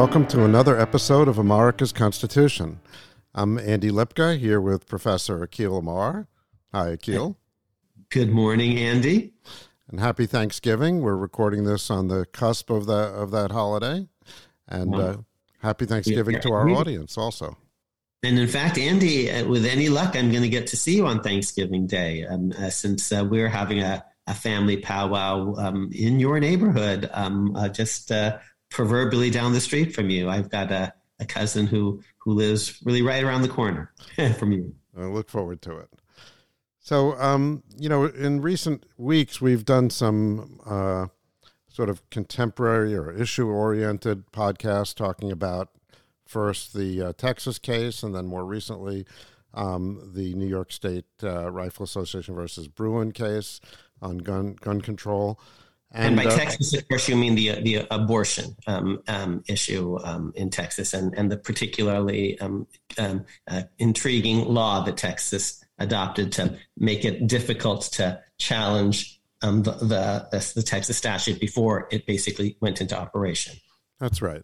welcome to another episode of America's Constitution. I'm Andy Lipka here with Professor Akhil Amar. Hi, Akhil. Good morning, Andy. And happy Thanksgiving. We're recording this on the cusp of that of that holiday, and uh, happy Thanksgiving to our audience also. And in fact, Andy, uh, with any luck, I'm going to get to see you on Thanksgiving Day, um, uh, since uh, we're having a, a family powwow um, in your neighborhood, um, uh, just uh, proverbially down the street from you. I've got a, a cousin who who lives really right around the corner from you. I look forward to it. So, um, you know, in recent weeks, we've done some uh, sort of contemporary or issue oriented podcasts talking about First, the uh, Texas case, and then more recently, um, the New York State uh, Rifle Association versus Bruen case on gun gun control. And, and by uh, Texas, of course, you mean the the abortion um, um, issue um, in Texas, and and the particularly um, um, uh, intriguing law that Texas adopted to make it difficult to challenge um, the, the, the Texas statute before it basically went into operation. That's right.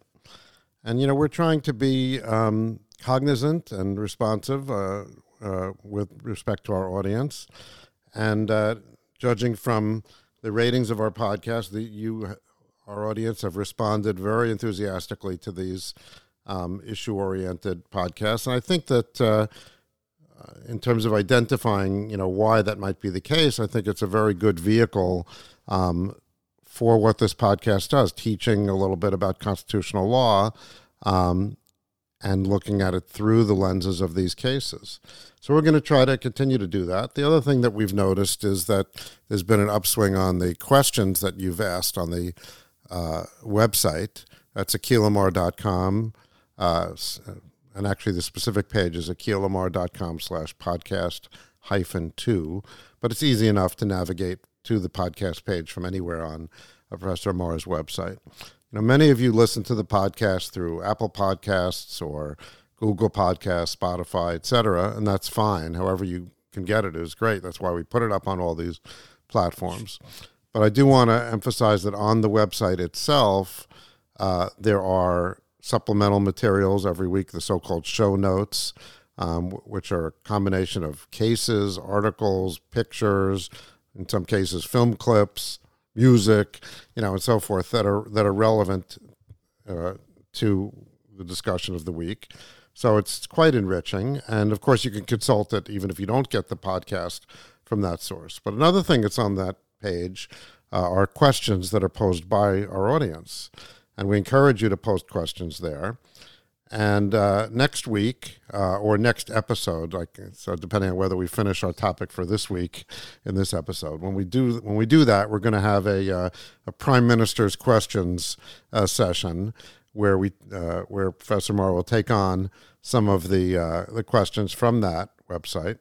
And, you know, we're trying to be um, cognizant and responsive uh, uh, with respect to our audience. And uh, judging from the ratings of our podcast, the, you, our audience, have responded very enthusiastically to these um, issue oriented podcasts. And I think that. Uh, uh, in terms of identifying, you know, why that might be the case, I think it's a very good vehicle um, for what this podcast does, teaching a little bit about constitutional law um, and looking at it through the lenses of these cases. So we're going to try to continue to do that. The other thing that we've noticed is that there's been an upswing on the questions that you've asked on the uh, website. That's akhilamar.com. Uh, and actually, the specific page is akhilamar.com slash podcast hyphen two. But it's easy enough to navigate to the podcast page from anywhere on Professor Amar's website. You know, many of you listen to the podcast through Apple Podcasts or Google Podcasts, Spotify, etc., and that's fine. However you can get it is great. That's why we put it up on all these platforms. But I do want to emphasize that on the website itself, uh, there are supplemental materials every week, the so-called show notes, um, which are a combination of cases, articles, pictures, in some cases, film clips, music, you know, and so forth that are that are relevant uh, to the discussion of the week. So it's quite enriching, and of course, you can consult it even if you don't get the podcast from that source. But another thing that's on that page uh, are questions that are posed by our audience, and we encourage you to post questions there. And uh, next week uh, or next episode, like so, depending on whether we finish our topic for this week in this episode, when we do when we do that, we're going to have a uh, a prime minister's questions uh, session where we uh, where Professor Amar will take on some of the uh, the questions from that website.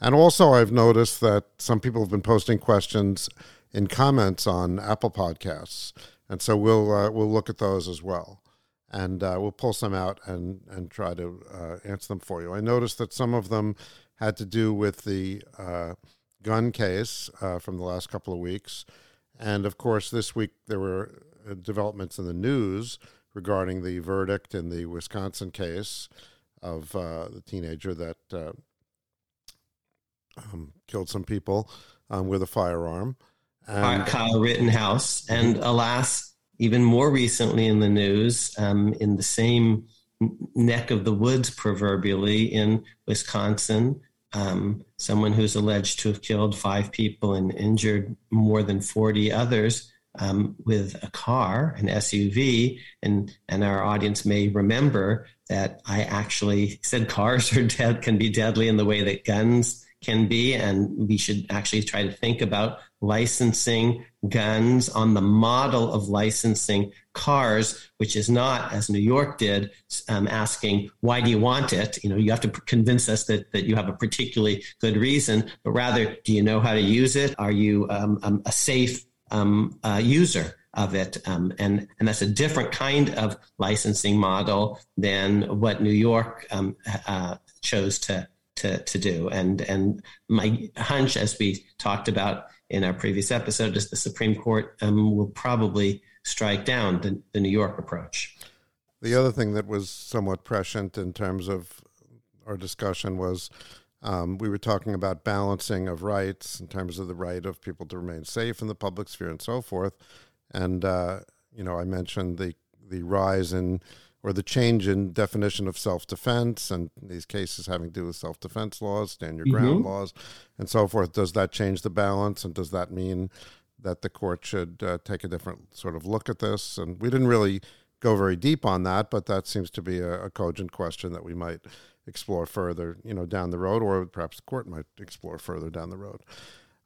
And also, I've noticed that some people have been posting questions in comments on Apple Podcasts, and so we'll we'll look at those as well and uh, we'll pull some out and and try to uh, answer them for you. I noticed that some of them had to do with the uh, gun case uh, from the last couple of weeks, and of course, this week there were uh, developments in the news regarding the verdict in the Wisconsin case of uh, the teenager that um, killed some people um, with a firearm. And, Kyle Rittenhouse, and alas, even more recently in the news, um, in the same neck of the woods, proverbially, in Wisconsin, um, someone who's alleged to have killed five people and injured more than 40 others um, with a car, an SUV. And, and our audience may remember that I actually said cars are dead, can be deadly in the way that guns can be. And we should actually try to think about licensing guns on the model of licensing cars, which is not, as New York did, um, asking, why do you want it? You know, you have to convince us that, that you have a particularly good reason, but rather, do you know how to use it? Are you um, um, a safe um, uh, user? of it. Um, and, and that's a different kind of licensing model than what New York um, uh, chose to, to, to do. And, and my hunch, as we talked about in our previous episode is the Supreme Court um, will probably strike down the, the New York approach. The other thing that was somewhat prescient in terms of our discussion was um, we were talking about balancing of rights in terms of the right of people to remain safe in the public sphere and so forth. And uh, you know, I mentioned the the rise in or the change in definition of self-defense and these cases having to do with self-defense laws, stand your ground mm-hmm. laws, and so forth. Does that change the balance, and does that mean that the court should uh, take a different sort of look at this? And we didn't really go very deep on that, but that seems to be a, a cogent question that we might explore further, you know, down the road, or perhaps the court might explore further down the road.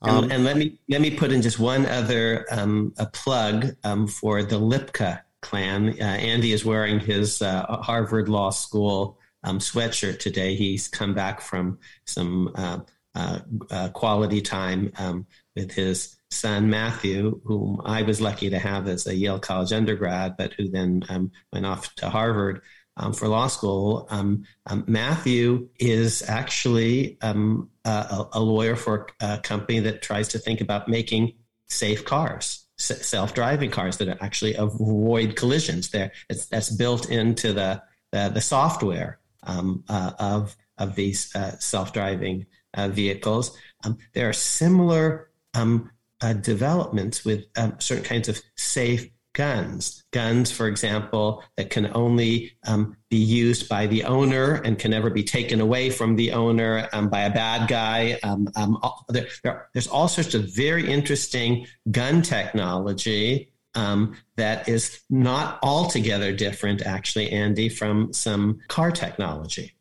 Um, and, and, let me let me put in just one other um, a plug um, for the Lipka clan. Uh, Andy is wearing his uh, Harvard Law School um, sweatshirt today. He's come back from some uh, uh, uh quality time um, with his son Matthew, whom I was lucky to have as a Yale College undergrad, but who then um, went off to Harvard um, for law school. Um, um, Matthew is actually um, a, a, lawyer for a company that tries to think about making safe cars, self-driving cars that actually avoid collisions. There, that's built into the the, the software um, uh, of of these uh, self-driving uh, vehicles. Um, there are similar uh, developments with certain kinds of safe guns. Guns, for example, that can only um, be used by the owner and can never be taken away from the owner um, by a bad guy. Um, um there, there, there's all sorts of very interesting gun technology um, that is not altogether different, actually, Andy, from some car technology.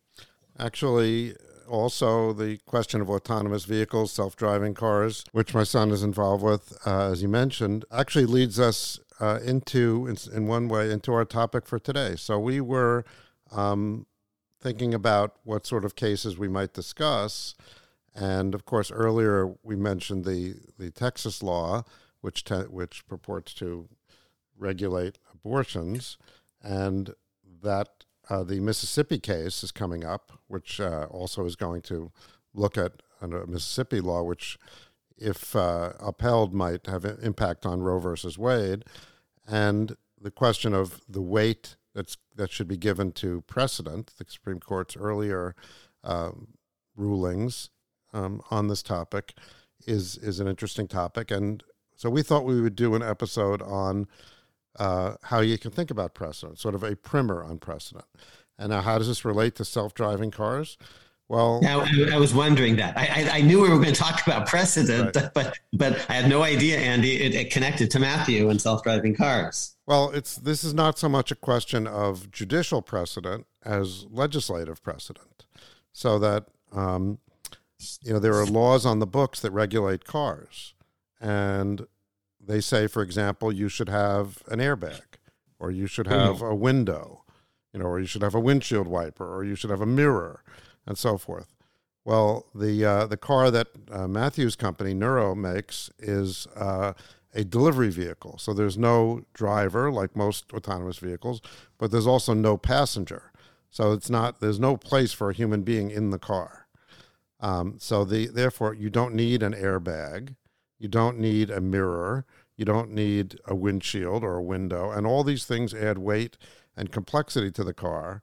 Actually, also the question of autonomous vehicles, self driving cars, which my son is involved with, uh, as you mentioned, actually leads us uh, into, in, in, one way, into our topic for today. So we were um, thinking about what sort of cases we might discuss. And of course, earlier we mentioned the, the Texas law, which, te- which purports to regulate abortions. And that uh, the Mississippi case is coming up, which uh, also is going to look at a Mississippi law, which if uh, upheld, might have an impact on Roe versus Wade, and the question of the weight that's that should be given to precedent, the Supreme Court's earlier um, rulings um, on this topic, is is an interesting topic, and so we thought we would do an episode on uh, how you can think about precedent, sort of a primer on precedent. And now, how does this relate to self-driving cars? Well, now, I, I was wondering that. I, I, I, knew we were going to talk about precedent, right. but but I had no idea, Andy, it, it connected to Matthew and self-driving cars. Well, it's this is not so much a question of judicial precedent as legislative precedent, so that um, you know there are laws on the books that regulate cars, and they say, for example, you should have an airbag, or you should have mm. a window, you know, or you should have a windshield wiper, or you should have a mirror and so forth. Well, the uh, the car that uh, Matthew's company Nuro makes is uh, a delivery vehicle. So there's no driver like most autonomous vehicles, but there's also no passenger. So it's not there's no place for a human being in the car. Um, so the therefore you don't need an airbag, you don't need a mirror, you don't need a windshield or a window, and all these things add weight and complexity to the car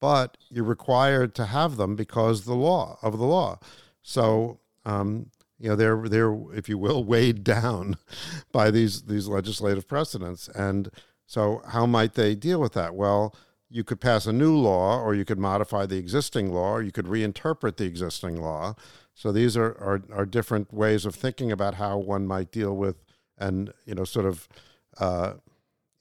but you're required to have them because the law of the law. So um, you know they're they're if you will weighed down by these these legislative precedents, and so how might they deal with that? Well, you could pass a new law, or you could modify the existing law, or you could reinterpret the existing law. So these are, are, are different ways of thinking about how one might deal with and you know sort of uh,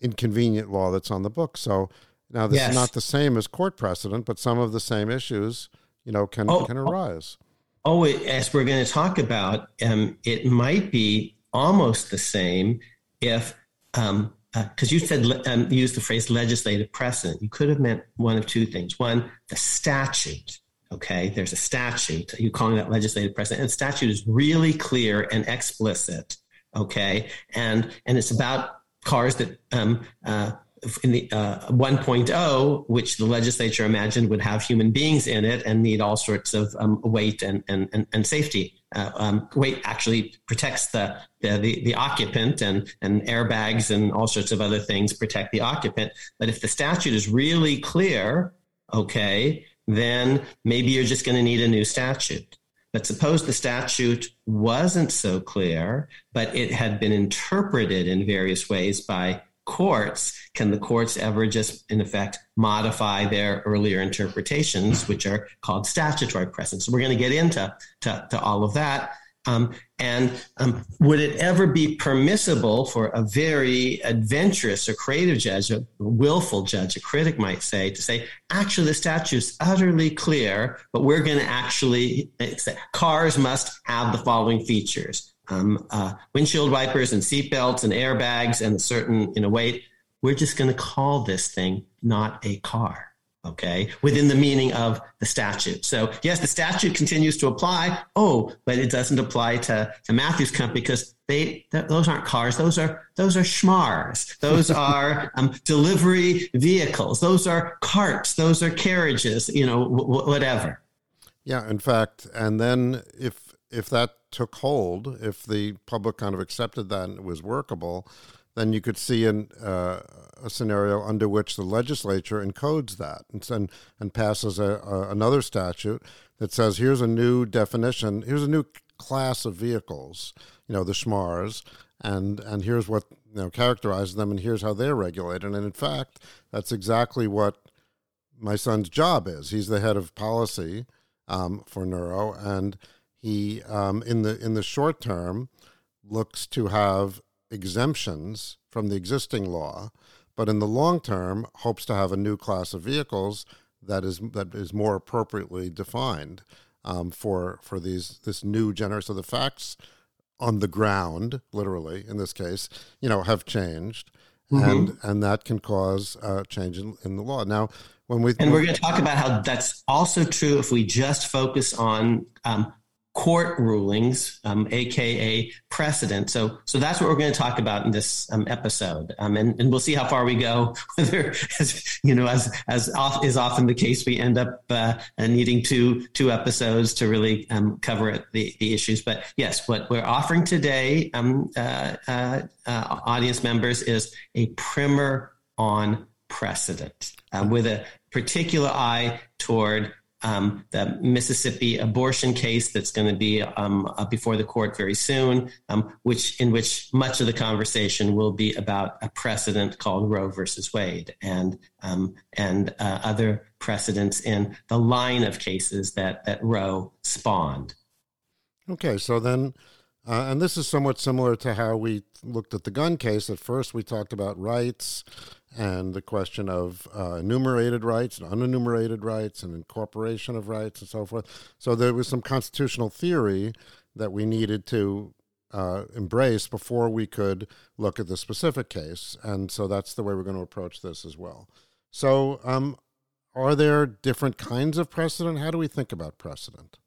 inconvenient law that's on the book. So now, this yes. is not the same as court precedent, but some of the same issues, you know, can oh, can arise. Oh, as we're going to talk about, um, it might be almost the same if, because um, uh, you said um, you used the phrase legislative precedent. You could have meant one of two things. One, the statute. Okay, there's a statute. You calling that legislative precedent, and statute is really clear and explicit. Okay, and and it's about cars that um, uh, in the uh, 1.0, which the legislature imagined would have human beings in it and need all sorts of um, weight and, and, and, and safety uh, um, weight actually protects the, the, the the occupant, and and airbags and all sorts of other things protect the occupant. But if the statute is really clear, okay, then maybe you're just going to need a new statute. But suppose the statute wasn't so clear, but it had been interpreted in various ways by courts. Can the courts ever just, in effect, modify their earlier interpretations, which are called statutory precedents? So we're going to get into to, to all of that. Um, and um, would it ever be permissible for a very adventurous or creative judge, a willful judge, a critic might say, to say, actually, the statute's utterly clear, but we're going to actually say cars must have the following features um, uh, windshield wipers and seatbelts and airbags and a certain you know weight. We're just going to call this thing not a car okay, within the meaning of the statute. So yes, the statute continues to apply. Oh, but it doesn't apply to, to Matthews Company because they th- those aren't cars. Those are those are schmars. Those are um, delivery vehicles. Those are carts. Those are carriages. You know, w- whatever. Yeah, in fact, and then if if that took hold, if the public kind of accepted that and it was workable, then you could see an, uh, a scenario under which the legislature encodes that and and, and passes a, a, another statute that says here's a new definition, here's a new class of vehicles, you know, the schmars, and and here's what you know characterizes them, and here's how they're regulated. And in fact, that's exactly what my son's job is. He's the head of policy um, for Nuro, and he um, in the in the short term looks to have exemptions from the existing law, but in the long term hopes to have a new class of vehicles that is that is more appropriately defined um, for for these this new generation. So the facts on the ground, literally in this case, you know, have changed, mm-hmm. and and that can cause a change in, in the law. Now, when we and we're going to talk about how that's also true if we just focus on um, court rulings, um, aka precedent. So, so that's what we're going to talk about in this um, episode, um, and, and we'll see how far we go. Whether, as you know, as as off, is often the case, we end up uh, needing two two episodes to really um, cover the the issues. But yes, what we're offering today, um, uh, uh, uh, audience members, is a primer on precedent uh, with a particular eye toward um, the Mississippi abortion case that's going to be um, uh, before the court very soon, um, which in which much of the conversation will be about a precedent called Roe versus Wade and um, and uh, other precedents in the line of cases that that Roe spawned. Okay, so then. Uh, and this is somewhat similar to how we looked at the gun case. At first, we talked about rights and the question of uh, enumerated rights and unenumerated rights and incorporation of rights and so forth. So there was some constitutional theory that we needed to uh, embrace before we could look at the specific case. And so that's the way we're going to approach this as well. So, um, are there different kinds of precedent? How do we think about precedent?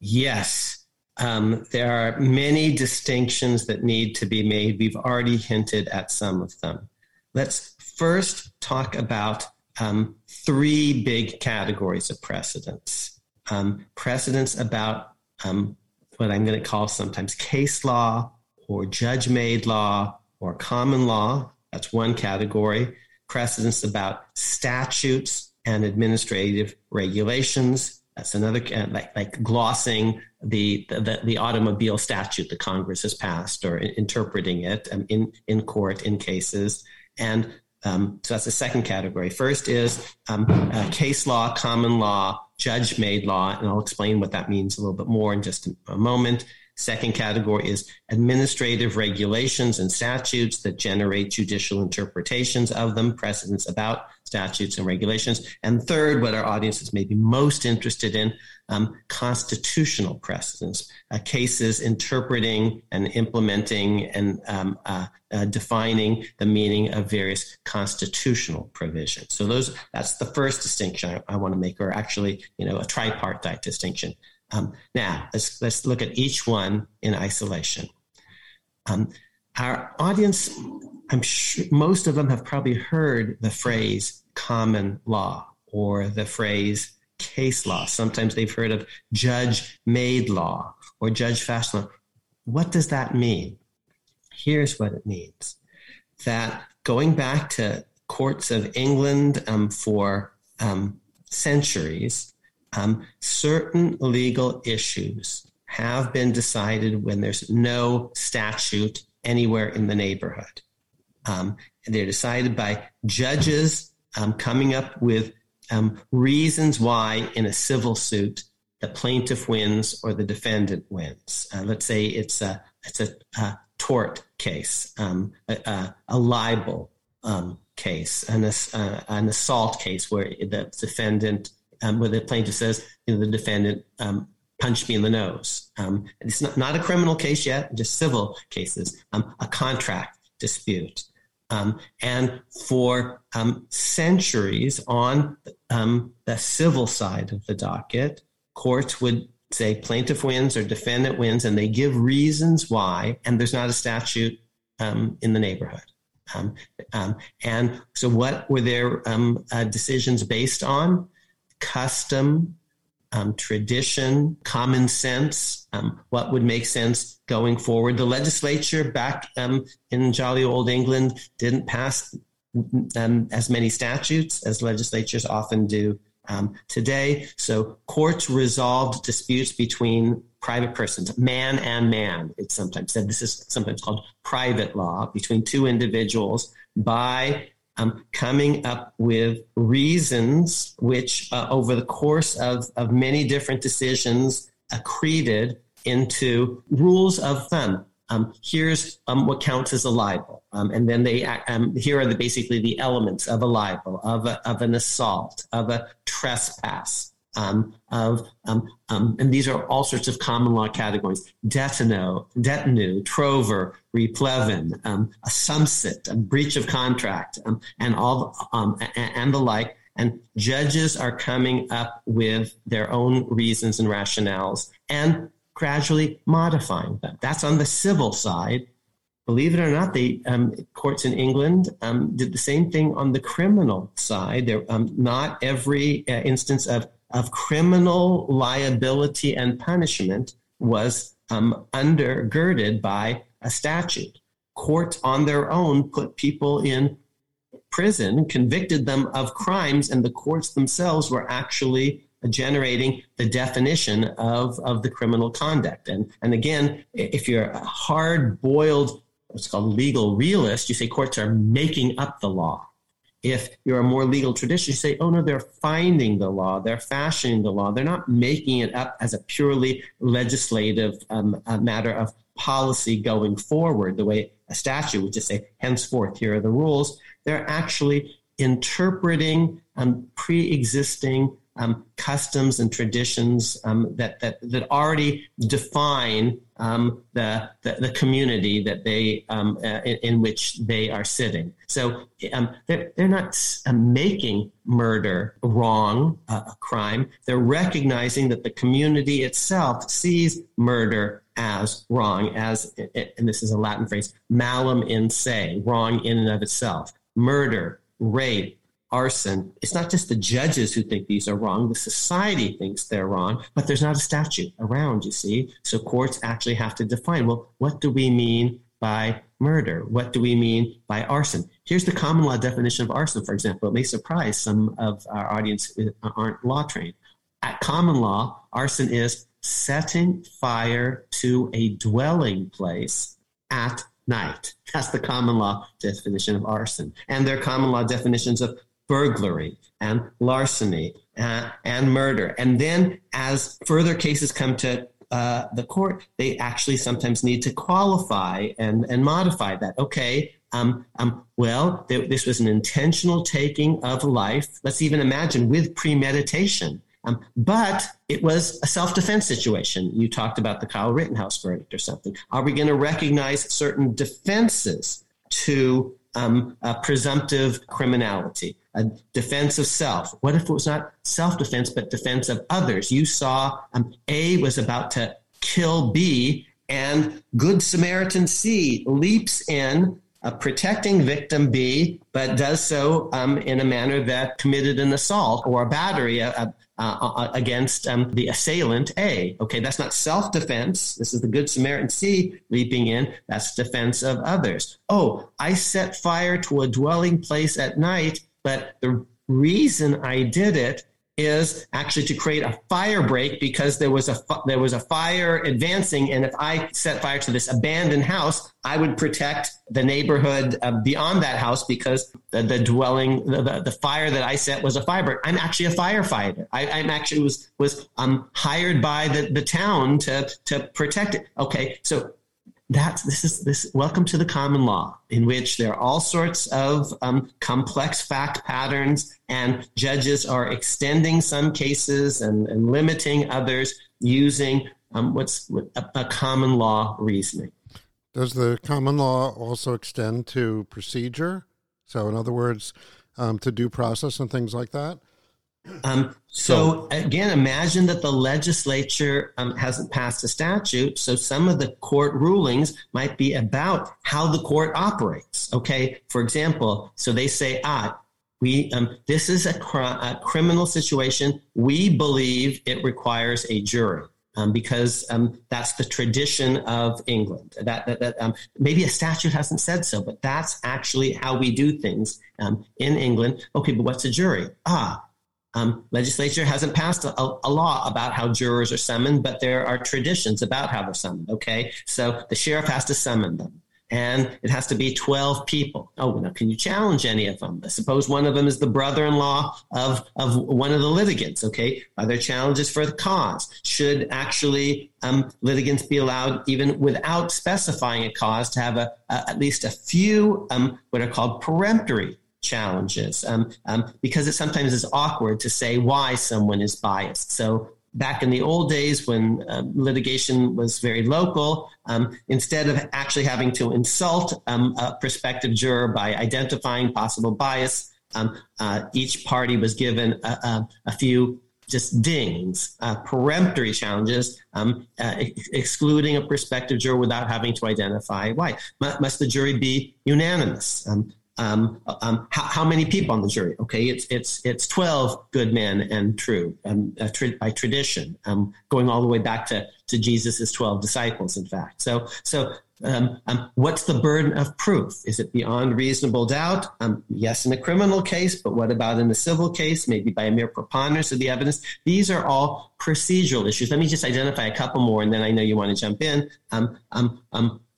Yes. Um, there are many distinctions that need to be made. We've already hinted at some of them. Let's first talk about um, three big categories of precedents. Um, precedents about um, what I'm going to call sometimes case law or judge made law or common law. That's one category. Precedents about statutes and administrative regulations. That's another, like, like glossing the, the, the automobile statute that Congress has passed or interpreting it um, in, in court in cases. And um, so that's the second category. First is um, uh, case law, common law, judge made law, and I'll explain what that means a little bit more in just a, a moment. Second category is administrative regulations and statutes that generate judicial interpretations of them, precedents about statutes and regulations. And third, what our audiences may be most interested in, um, constitutional precedents, uh, cases interpreting and implementing and um, uh, uh, defining the meaning of various constitutional provisions. So those that's the first distinction I, I want to make, or actually, you know, a tripartite distinction. Um, now, let's, let's look at each one in isolation. Um, our audience, I'm sure most of them have probably heard the phrase common law or the phrase case law. Sometimes they've heard of judge made law or Judge fashion law. What does that mean? Here's what it means that going back to courts of England um, for um, centuries, um, certain legal issues have been decided when there's no statute anywhere in the neighborhood. Um, they're decided by judges um, coming up with um, reasons why in a civil suit the plaintiff wins or the defendant wins. Uh, let's say it's a it's a, a tort case, um, a, a, libel um, case, an, uh, an assault case where the defendant, um, where the plaintiff says, you know, the defendant um, punched me in the nose. Um, it's not, not a criminal case yet, just civil cases, a contract dispute. Um, and for um, centuries on um, the civil side of the docket, courts would say plaintiff wins or defendant wins, and they give reasons why, and there's not a statute um, in the neighborhood. Um, um, and so, what were their uh, decisions based on? Custom, um, tradition, common sense, um, what would make sense going forward. The legislature back um, in jolly old England didn't pass um, as many statutes as legislatures often do um, today. So courts resolved disputes between private persons, man and man. It's sometimes said this is sometimes called private law between two individuals by um, coming up with reasons which, uh, over the course of, of many different decisions, accreted into rules of thumb. Um, here's um, what counts as a libel, um, and then they um, here are the, basically the elements of a libel, of a, of an assault, of a trespass, um, of um, um, and these are all sorts of common law categories: detino, detinue, trover, replevin, um, assumpsit, a breach of contract, um, and all um, and the like. And judges are coming up with their own reasons and rationales and gradually modifying them. That's on the civil side. Believe it or not, the um, courts in England um, did the same thing on the criminal side. There, um, not every uh, instance of of criminal liability and punishment was um, undergirded by a statute. Courts on their own put people in prison, convicted them of crimes, and the courts themselves were actually generating the definition of, of the criminal conduct. And, and again, if you're a hard boiled, what's called legal realist, you say courts are making up the law. If you're a more legal tradition, you say, oh no, they're finding the law, they're fashioning the law, they're not making it up as a purely legislative um, matter of policy going forward, the way a statute would just say, henceforth, here are the rules. They're actually interpreting um, pre existing um, customs and traditions um, that, that, that already define um, the, the, the, community that they, um, uh, in, in, which they are sitting. So um, they're, they're not uh, making murder wrong, uh, a crime. They're recognizing that the community itself sees murder as wrong, as, and this is a Latin phrase, malum in se, wrong in and of itself. Murder, rape, arson, it's not just the judges who think these are wrong, the society thinks they're wrong, but there's not a statute around, you see. So courts actually have to define well, what do we mean by murder? What do we mean by arson? Here's the common law definition of arson, for example. It may surprise some of our audience who aren't law trained. At common law, arson is setting fire to a dwelling place at night. That's the common law definition of arson. And there are common law definitions of burglary and larceny uh, and murder. And then as further cases come to uh, the court, they actually sometimes need to qualify and, and modify that. Okay, um, um, well, th- this was an intentional taking of life. Let's even imagine with premeditation. Um, but it was a self defense situation. You talked about the Kyle Rittenhouse verdict or something. Are we going to recognize certain defenses to um, presumptive criminality? a defense of self. What if it was not self defense, but defense of others? You saw um, A was about to kill B, and Good Samaritan C leaps in, uh, protecting victim B, but does so um, in a manner that committed an assault or a battery, a, uh, against um, the assailant A. Okay, that's not self defense. This is the Good Samaritan C leaping in. That's defense of others. Oh, I set fire to a dwelling place at night, but the reason I did it is actually to create a fire break because there was a there was a fire advancing, and if I set fire to this abandoned house, I would protect the neighborhood uh, beyond that house because the, the dwelling the, the, the, fire that I set was a fire break. I'm actually a firefighter. I, am actually was was um, hired by the, the town to to protect it. Okay, so that's this is this welcome to the common law in which there are all sorts of um, complex fact patterns and judges are extending some cases and, and limiting others using um, what's a, a common law reasoning. Does the common law also extend to procedure? So in other words um, to due process and things like that um, so, again, imagine that the legislature um, hasn't passed a statute, so some of the court rulings might be about how the court operates. Okay, for example, so they say, ah, we um, this is a, cr- a, criminal situation. We believe it requires a jury. Um, because um, that's the tradition of England. That, that, that um, maybe a statute hasn't said so, but that's actually how we do things um, in England. Okay, but what's a jury? Ah, um, legislature hasn't passed a, a, law about how jurors are summoned, but there are traditions about how they're summoned. Okay, so the sheriff has to summon them, and it has to be twelve people. Oh, now can you challenge any of them? Suppose one of them is the brother-in-law of of one of the litigants. Okay, are there challenges for the cause? Should actually um, litigants be allowed, even without specifying a cause, to have a, a at least a few um, what are called peremptory challenges um, um, because it sometimes is awkward to say why someone is biased. So back in the old days when uh, litigation was very local, um, instead of actually having to insult um, a prospective juror by identifying possible bias, um, uh, each party was given a, a, a few just dings, uh, peremptory challenges, um, uh, ex- excluding a prospective juror without having to identify why. M- must the jury be unanimous? Um, um, how, how, many people on the jury? Okay, it's it's it's twelve good men and true um, uh, by tradition, um, going all the way back to to Jesus's twelve disciples. In fact, so so um, um, what's the burden of proof? Is it beyond reasonable doubt? yes, in a criminal case, but what about in a civil case? Maybe by a mere preponderance of the evidence. These are all procedural issues. Let me just identify a couple more, and then I know you want to jump in.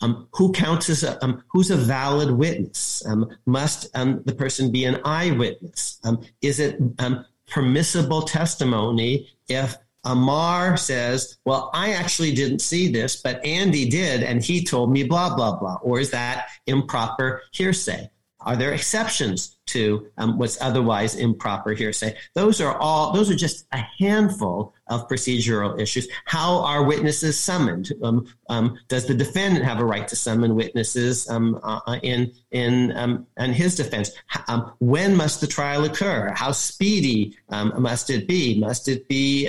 Um, who counts as a, um, who's a valid witness? Um, must um, the person be an eyewitness? Um, is it um, permissible testimony if Amar says, "Well, I actually didn't see this, but Andy did, and he told me blah blah blah," or is that improper hearsay? Are there exceptions to um, what's otherwise improper hearsay? Those are all. Those are just a handful of procedural issues. How are witnesses summoned? Um, um, does the defendant have a right to summon witnesses um, uh, uh in in um, in his defense? Um, when must the trial occur? How speedy must it be? Must it be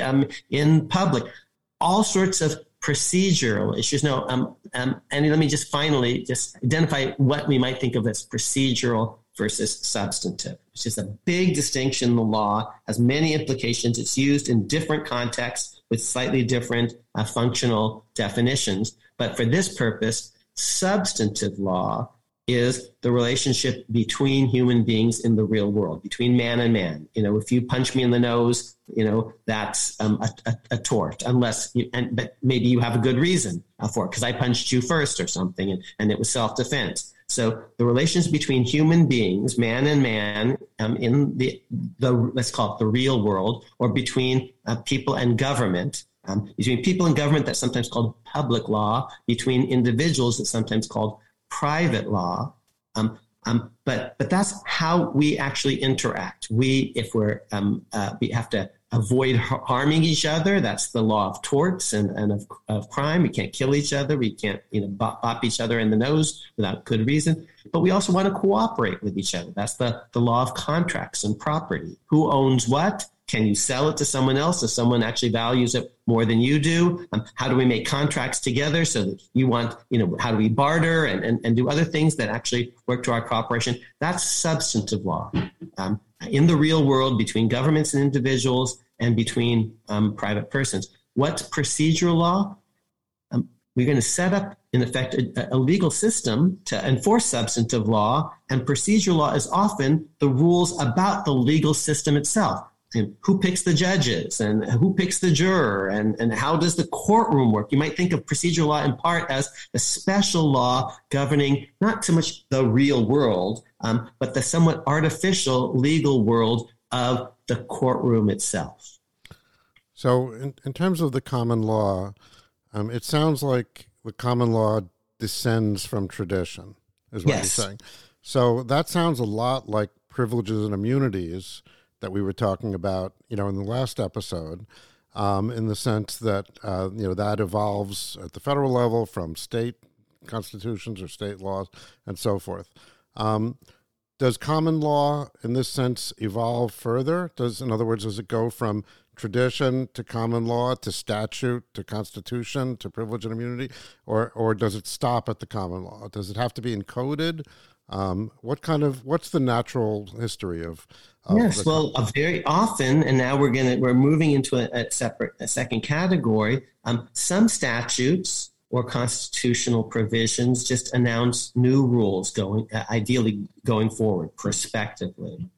in public? All sorts of procedural issues. No, um, um, and let me just finally just identify what we might think of as procedural versus substantive, which is a big distinction in the law, has many implications. It's used in different contexts with slightly different uh, functional definitions. But for this purpose, substantive law is the relationship between human beings in the real world, between man and man. You know, if you punch me in the nose, you know, that's um, a, a, a, tort, unless you, and, but maybe you have a good reason uh, for it, because I punched you first or something, and, and it was self defense. So the relations between human beings, man and man, um, in the, the, let's call it the real world, or between uh, people and government, um, between people and government, that's sometimes called public law, between individuals, that's sometimes called private law. Um, um, but but that's how we actually interact. We, if we're um, uh, we have to avoid harming each other. That's the law of torts and, and of, of crime. We can't kill each other. We can't you know bop, bop each other in the nose without good reason. But we also want to cooperate with each other. That's the the law of contracts and property. Who owns what? Can you sell it to someone else if someone actually values it more than you do? Um, how do we make contracts together so that you want, you know, how do we barter and, and, and do other things that actually work to our cooperation? That's substantive law. Um, in the real world, between governments and individuals, and between um, private persons. What's procedural law? Um, we're going to set up, in effect, a, a, legal system to enforce substantive law, and procedural law is often the rules about the legal system itself who picks the judges and who picks the juror and, and how does the courtroom work? You might think of procedural law in part as a special law governing not so much the real world um, but the somewhat artificial legal world of the courtroom itself. So in, in terms of the common law um, it sounds like the common law descends from tradition is what yes. you're saying. So that sounds a lot like privileges and immunities that we were talking about, you know, in the last episode, um, in the sense that uh, you know that evolves at the federal level from state constitutions or state laws and so forth. Um, does common law, in this sense, evolve further? Does, in other words, does it go from tradition to common law to statute to constitution to privilege and immunity, or or does it stop at the common law? Does it have to be encoded? Um, what kind of what's the natural history of? Yes, well, very often, and now we're gonna we're moving into a, a separate a second category. Um, some statutes or constitutional provisions just announce new rules going uh, ideally going forward prospectively,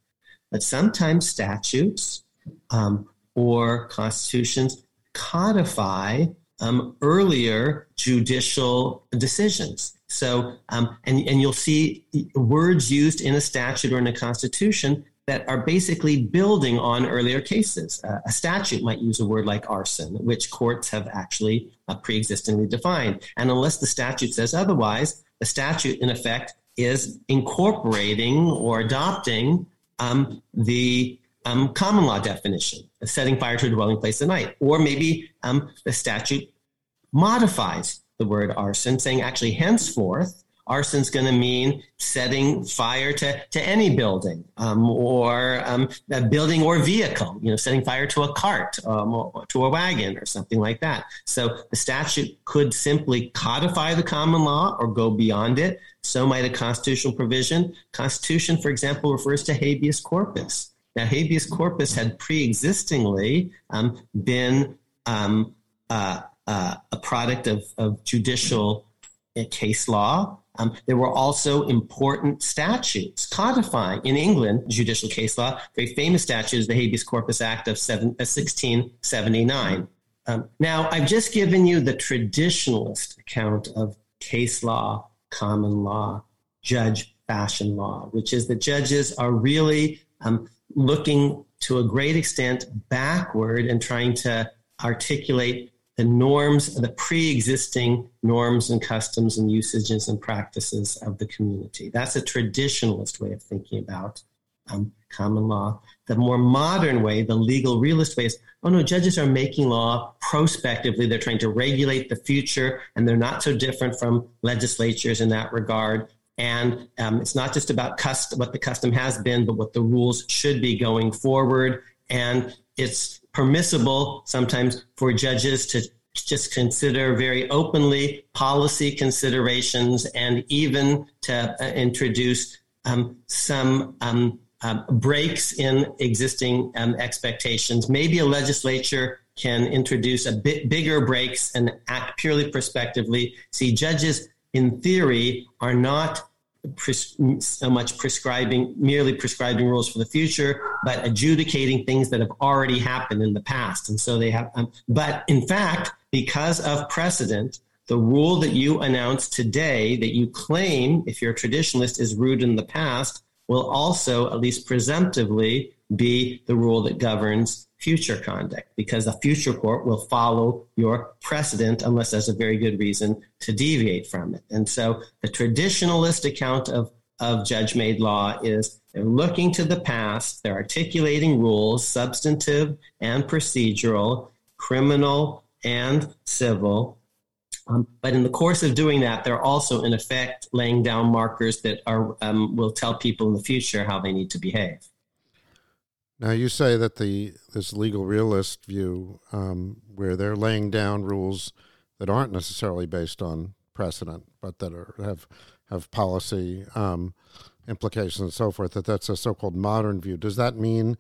but sometimes statutes um, or constitutions codify um, earlier judicial decisions. So, um, and, and you'll see words used in a statute or in a constitution that are basically building on earlier cases. Uh, a statute might use a word like arson, which courts have actually uh, pre existingly defined. And unless the statute says otherwise, the statute, in effect, is incorporating or adopting um, the um, common law definition, of setting fire to a dwelling place at night. Or maybe um, the statute modifies the word arson, saying actually henceforth, arson's going to mean setting fire to, to any building um, or um, a building or vehicle, you know, setting fire to a cart um, or to a wagon or something like that. So the statute could simply codify the common law or go beyond it. So might a constitutional provision. Constitution, for example, refers to habeas corpus. Now, habeas corpus had pre-existingly um, been um, uh, uh, a product of, of judicial uh, case law. Um, there were also important statutes codifying in England judicial case law. Very famous statute is the Habeas Corpus Act of seven, uh, 1679. Um, now, I've just given you the traditionalist account of case law, common law, judge fashion law, which is that judges are really um, looking to a great extent backward and trying to articulate the norms, the pre existing norms and customs and usages and practices of the community. That's a traditionalist way of thinking about um, common law. The more modern way, the legal realist way is oh no, judges are making law prospectively. They're trying to regulate the future, and they're not so different from legislatures in that regard. And um, it's not just about custom, what the custom has been, but what the rules should be going forward. And it's permissible sometimes for judges to just consider very openly policy considerations and even to uh, introduce um, some um, uh, breaks in existing um, expectations. Maybe a legislature can introduce a bit bigger breaks and act purely prospectively. See, judges in theory are not pres- so much prescribing, merely prescribing rules for the future, but adjudicating things that have already happened in the past. And so they have, um, but in fact, because of precedent, the rule that you announced today that you claim, if you're a traditionalist, is rooted in the past will also, at least presumptively, be the rule that governs future conduct because a future court will follow your precedent unless there's a very good reason to deviate from it. And so the traditionalist account of, of judge made law is they're looking to the past, they're articulating rules, substantive and procedural, criminal and civil. Um, but in the course of doing that, they're also, in effect, laying down markers that are um, will tell people in the future how they need to behave. Now you say that the this legal realist view, um, where they're laying down rules that aren't necessarily based on precedent, but that are have have policy um, implications and so forth, that that's a so-called modern view. Does that mean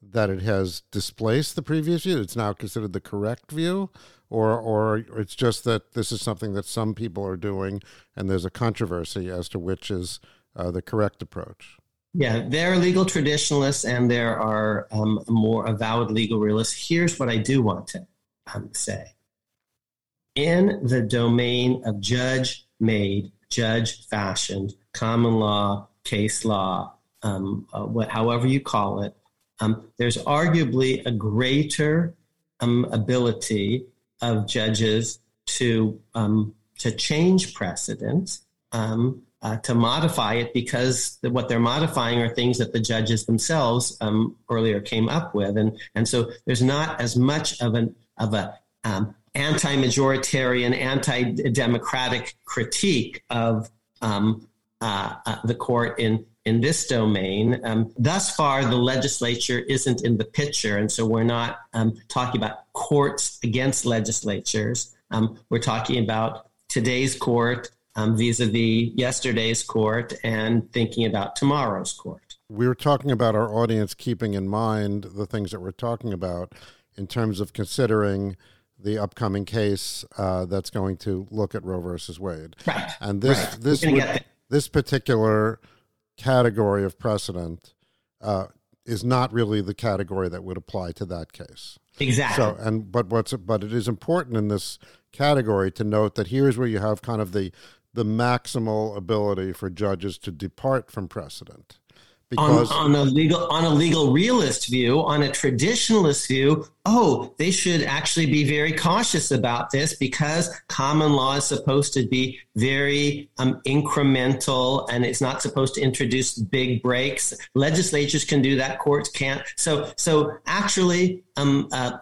that it has displaced the previous view? It's now considered the correct view, or or it's just that this is something that some people are doing, and there's a controversy as to which is uh, the correct approach. Yeah, there are legal traditionalists, and there are um, more avowed legal realists. Here's what I do want to um, say: in the domain of judge-made, judge-fashioned, common law, case law, um, uh, what, however you call it, um, there's arguably a greater um, ability of judges to um, to change precedent, um, uh, to modify it, because what they're modifying are things that the judges themselves um, earlier came up with, and and so there's not as much of an of a um, anti-majoritarian, anti-democratic critique of um, uh, uh, the court in in this domain. Um, thus far, the legislature isn't in the picture, and so we're not um, talking about courts against legislatures. Um, we're talking about today's court um, vis-a-vis yesterday's court, and thinking about tomorrow's court. We were talking about our audience keeping in mind the things that we're talking about in terms of considering the upcoming case uh, that's going to look at Roe versus Wade. Right. And this right. this would, this particular category of precedent uh, is not really the category that would apply to that case. Exactly. So, and but what's but it is important in this category to note that here's where you have kind of the the maximal ability for judges to depart from precedent because on, on, a legal on a legal realist view, on a traditionalist view, oh, they should actually be very cautious about this because common law is supposed to be very um, incremental and it's not supposed to introduce big breaks. Legislatures can do that, courts can't. So, so actually, um, uh,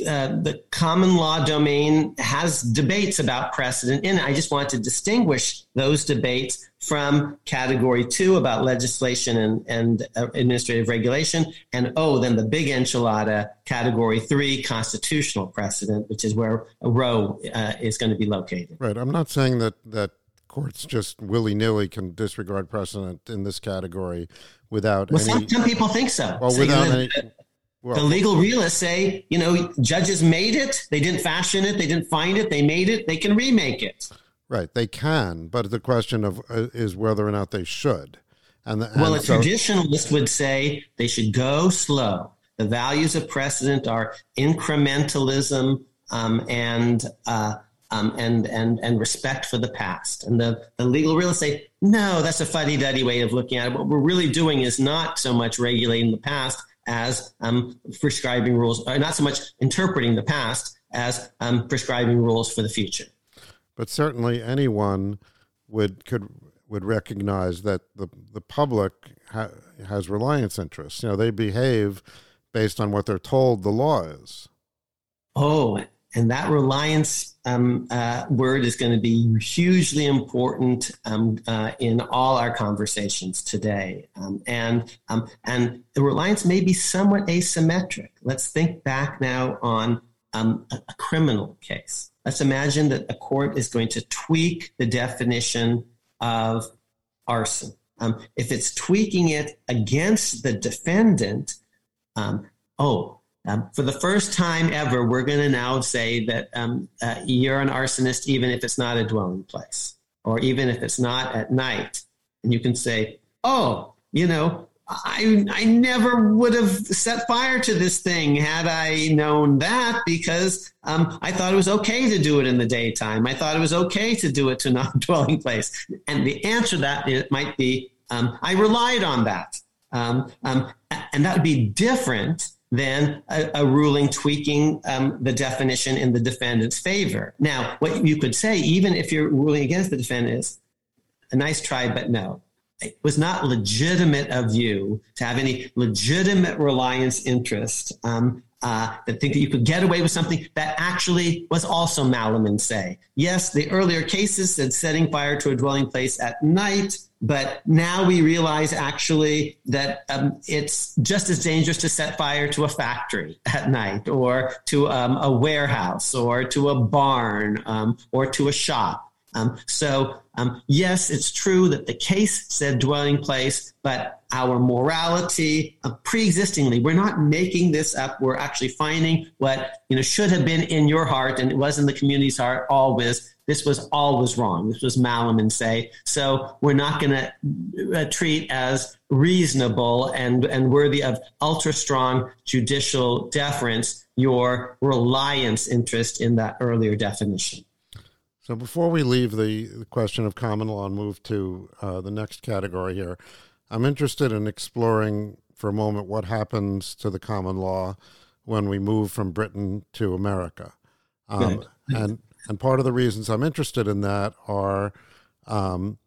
uh, the common law domain has debates about precedent in it. I just want to distinguish those debates from category two about legislation and, and uh, administrative regulation. And oh, then the big enchilada, category three, constitutional precedent, which is where Roe uh, is going to be located. Right. I'm not saying that, that courts just willy nilly can disregard precedent in this category without well, any. Some, some people think so. Well, without any. Well, the legal realists say, you know, judges made it. They didn't fashion it. They didn't find it. They made it. They can remake it. Right. They can, but the question of uh, is whether or not they should. And, the, and well, a so, traditionalist would say they should go slow. The values of precedent are incrementalism um, and uh, um, and and and respect for the past. And the, the legal realists say, no, that's a fuddy duddy way of looking at it. What we're really doing is not so much regulating the past as um, prescribing rules, or not so much interpreting the past as um, prescribing rules for the future. But certainly, anyone would could would recognize that the the public ha- has reliance interests. You know, they behave based on what they're told the law is. Oh, and that reliance um, uh, word is going to be hugely important um, uh, in all our conversations today. Um, and um, and the reliance may be somewhat asymmetric. Let's think back now on um, a, a criminal case. Let's imagine that a court is going to tweak the definition of arson. Um, if it's tweaking it against the defendant, oh, um, for the first time ever, we're going to now say that um, uh, you're an arsonist, even if it's not a dwelling place, or even if it's not at night. And you can say, "Oh, you know, I I never would have set fire to this thing had I known that, because um, I thought it was okay to do it in the daytime. I thought it was okay to do it to non-dwelling place." And the answer to that it might be, um, "I relied on that," um, um, and that would be different than a, a ruling tweaking um, the definition in the defendant's favor. Now, what you could say, even if you're ruling against the defendant, is a nice try, but no. It was not legitimate of you to have any legitimate reliance interest um, uh, that think that you could get away with something that actually was also malum in se. Yes, the earlier cases said setting fire to a dwelling place at night but now we realize actually that um, it's just as dangerous to set fire to a factory at night or to um, a warehouse or to a barn um, or to a shop. Um, so, um, yes, it's true that the case said dwelling place, but our morality uh, pre-existingly, we're not making this up. We're actually finding what you know should have been in your heart, and it was in the community's heart always. This was always wrong. This was malum in se. So we're not going to uh, treat as reasonable and and worthy of ultra strong judicial deference your reliance interest in that earlier definition. So before we leave the, the question of common law and move to uh, the next category here, I'm interested in exploring for a moment what happens to the common law when we move from Britain to America. Um, and and part of the reasons I'm interested in that are um,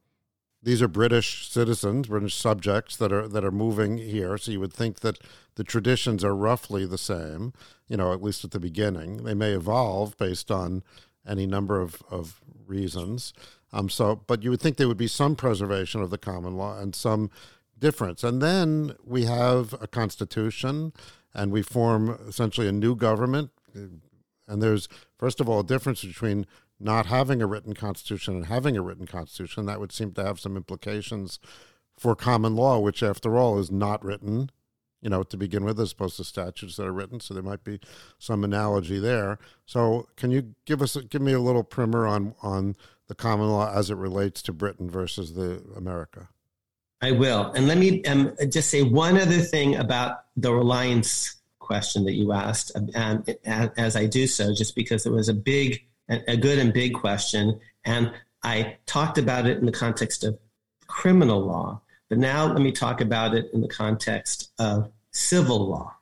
these are British citizens, British subjects that are that are moving here. So you would think that the traditions are roughly the same, you know, at least at the beginning. They may evolve based on any number of, of reasons. Um, so, but you would think there would be some preservation of the common law and some difference. And then we have a constitution, and we form essentially a new government. And there's first of all a difference between not having a written constitution and having a written constitution. That would seem to have some implications for common law, which, after all, is not written you know, to begin with, as opposed to statutes that are written. So there might be some analogy there. So can you give us give me a little primer on on the common law as it relates to Britain versus the America? I will, and let me um, just say one other thing about the reliance question that you asked, um, as I do so, just because it was a big, a good and big question, and I talked about it in the context of criminal law. But now let me talk about it in the context of civil law.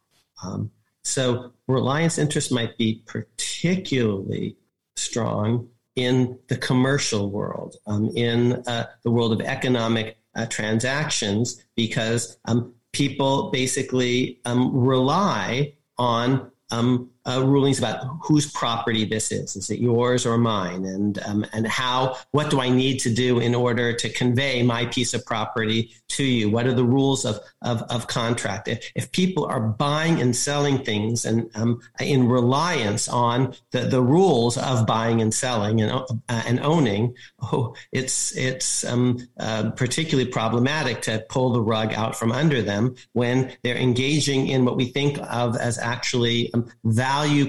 Um, so reliance interest might be particularly strong in the commercial world, um, in uh, the world of economic uh, transactions, because um, people basically um, rely on um, uh, rulings about whose property this is. Is it yours or mine? And um, and how? What do I need to do in order to convey my piece of property to you? What are the rules of of, of contract? If, if people are buying and selling things and um, in reliance on the, the rules of buying and selling and uh, and owning, oh, it's it's um, uh, particularly problematic to pull the rug out from under them when they're engaging in what we think of as actually um,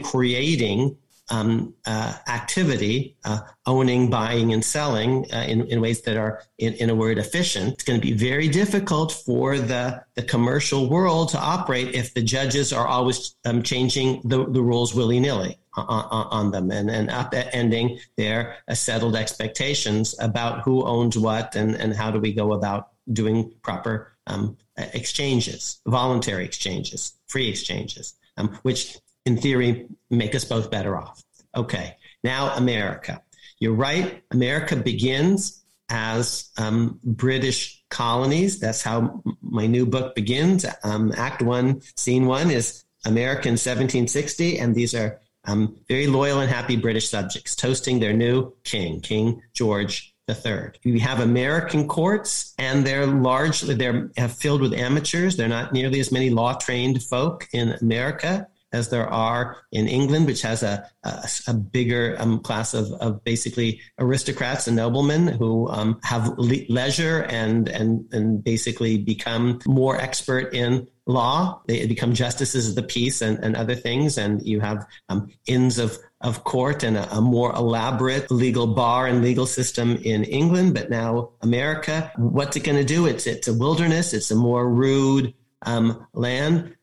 creating um, uh, activity, uh, owning, buying, and selling uh, in, in ways that are, in, in, a word, efficient. It's going to be very difficult for the, the commercial world to operate if the judges are always um, changing the, the rules willy nilly on, on, on, them and, and upending their uh, settled expectations about who owns what and, and how do we go about doing proper um, exchanges, voluntary exchanges, free exchanges. Um, which in theory, make us both better off. Okay, now America. You're right. America begins as um, British colonies. That's how my new book begins. Um, Act one, Scene one is America in 1760, and these are um, very loyal and happy British subjects toasting their new king, King George III. We have American courts, and they're largely they're filled with amateurs. They're not nearly as many law trained folk in America as there are in England, which has a, a, a bigger um, class of, of basically aristocrats and noblemen who um, have le- leisure and, and, and basically become more expert in law. They become justices of the peace and, and other things. And you have um, inns of, of court and a, a, more elaborate legal bar and legal system in England. But now America, what's it going to do? It's, it's a wilderness. It's a more rude um, land.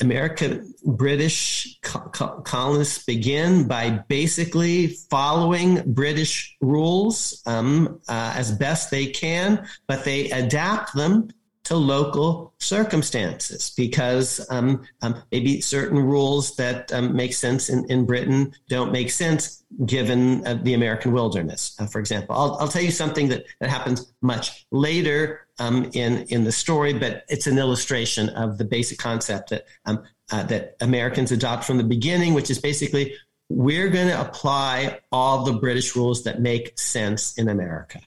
American British colonists begin by basically following British rules um, uh, as best they can, but they adapt them to local circumstances because um, um, maybe certain rules that um, make sense in, in Britain don't make sense given uh, the American wilderness, uh, for example. I'll, I'll tell you something that, that happens much later um, in, in the story, but it's an illustration of the basic concept that, um, uh, that Americans adopt from the beginning, which is basically we're going to apply all the British rules that make sense in America.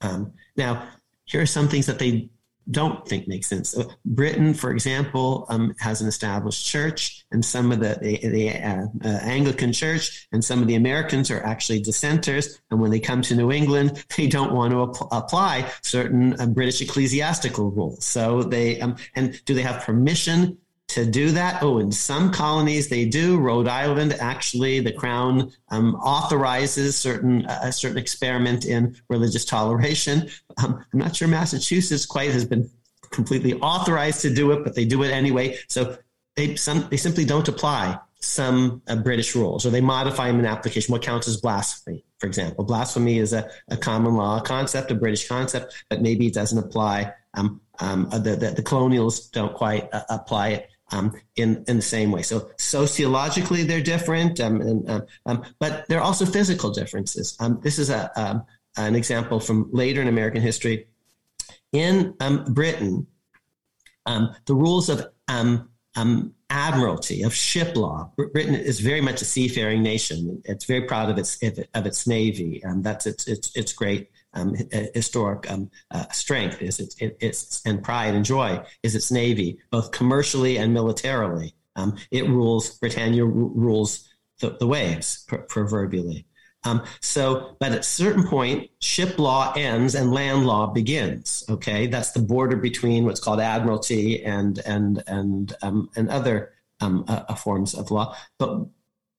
Um, now, here are some things that they don't think makes sense. Britain, for example, um, has an established church, and some of the, the, the uh, uh, Anglican Church and some of the Americans are actually dissenters. And when they come to New England, they don't want to ap- apply certain uh, British ecclesiastical rules. So they um, and do they have permission to do that. Oh, in some colonies they do. Rhode Island, actually, the crown um, authorizes certain a certain experiment in religious toleration. Um, I'm not sure Massachusetts quite has been completely authorized to do it, but they do it anyway. So they some they simply don't apply some uh, British rules, or they modify them in application. What counts as blasphemy, for example? Blasphemy is a, a common law concept, a British concept, but maybe it doesn't apply. Um, um, the, the, the, colonials don't quite uh, apply it um, in in the same way. So sociologically, they're different, um, and, um, um but there are also physical differences. Um, this is a um, an example from later in American history. In Britain, the rules of admiralty of ship law. Britain is very much a seafaring nation. It's very proud of its of its navy. And that's its its its great um, historic um, uh, strength is its, its and pride and joy is its navy, both commercially and militarily. Um, it rules Britannia r- rules the, the waves pr- proverbially. Um, so, but at a certain point, ship law ends and land law begins. Okay, that's the border between what's called admiralty and and and um, and other um, uh, forms of law. But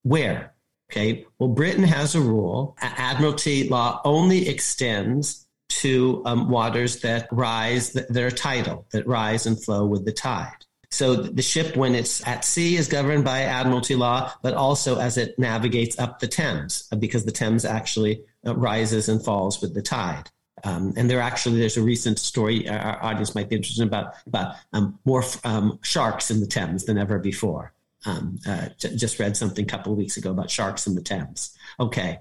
where? Okay. Well, Britain has a rule. Admiralty law only extends to um, waters that rise, that, that are tidal, that rise and flow with the tide. So the ship, when it's at sea, is governed by Admiralty law, but also as it navigates up the Thames, uh, because the Thames actually uh, rises and falls with the tide. Um, and there actually there's a recent story our audience might be interested in about about um, more um, sharks in the Thames than ever before. Um, uh, just read something a couple of weeks ago about sharks in the Thames. Okay.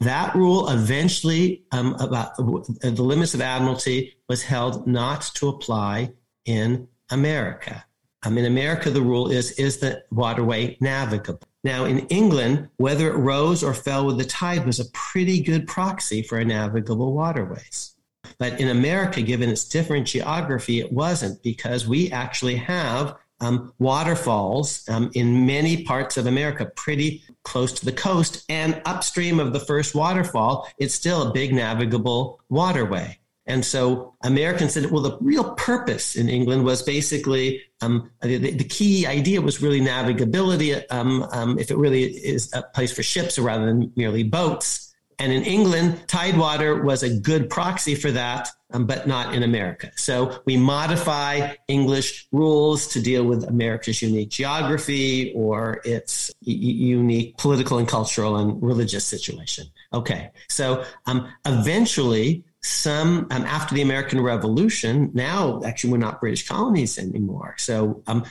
That rule eventually um, about the limits of admiralty was held not to apply in America. Um, in America, the rule is is the waterway navigable? Now, in England, whether it rose or fell with the tide was a pretty good proxy for a navigable waterways. But in America, given its different geography, it wasn't because we actually have um, waterfalls um, in many parts of America, pretty close to the coast. And upstream of the first waterfall, it's still a big navigable waterway. And so Americans said, well, the real purpose in England was basically um, the, the, key idea was really navigability. Um, um, if it really is a place for ships rather than merely boats, and in England, Tidewater was a good proxy for that, um, but not in America. So we modify English rules to deal with America's unique geography or its y- unique political and cultural and religious situation. Okay. So um, eventually, some um, after the American Revolution, now actually we're not British colonies anymore. So um,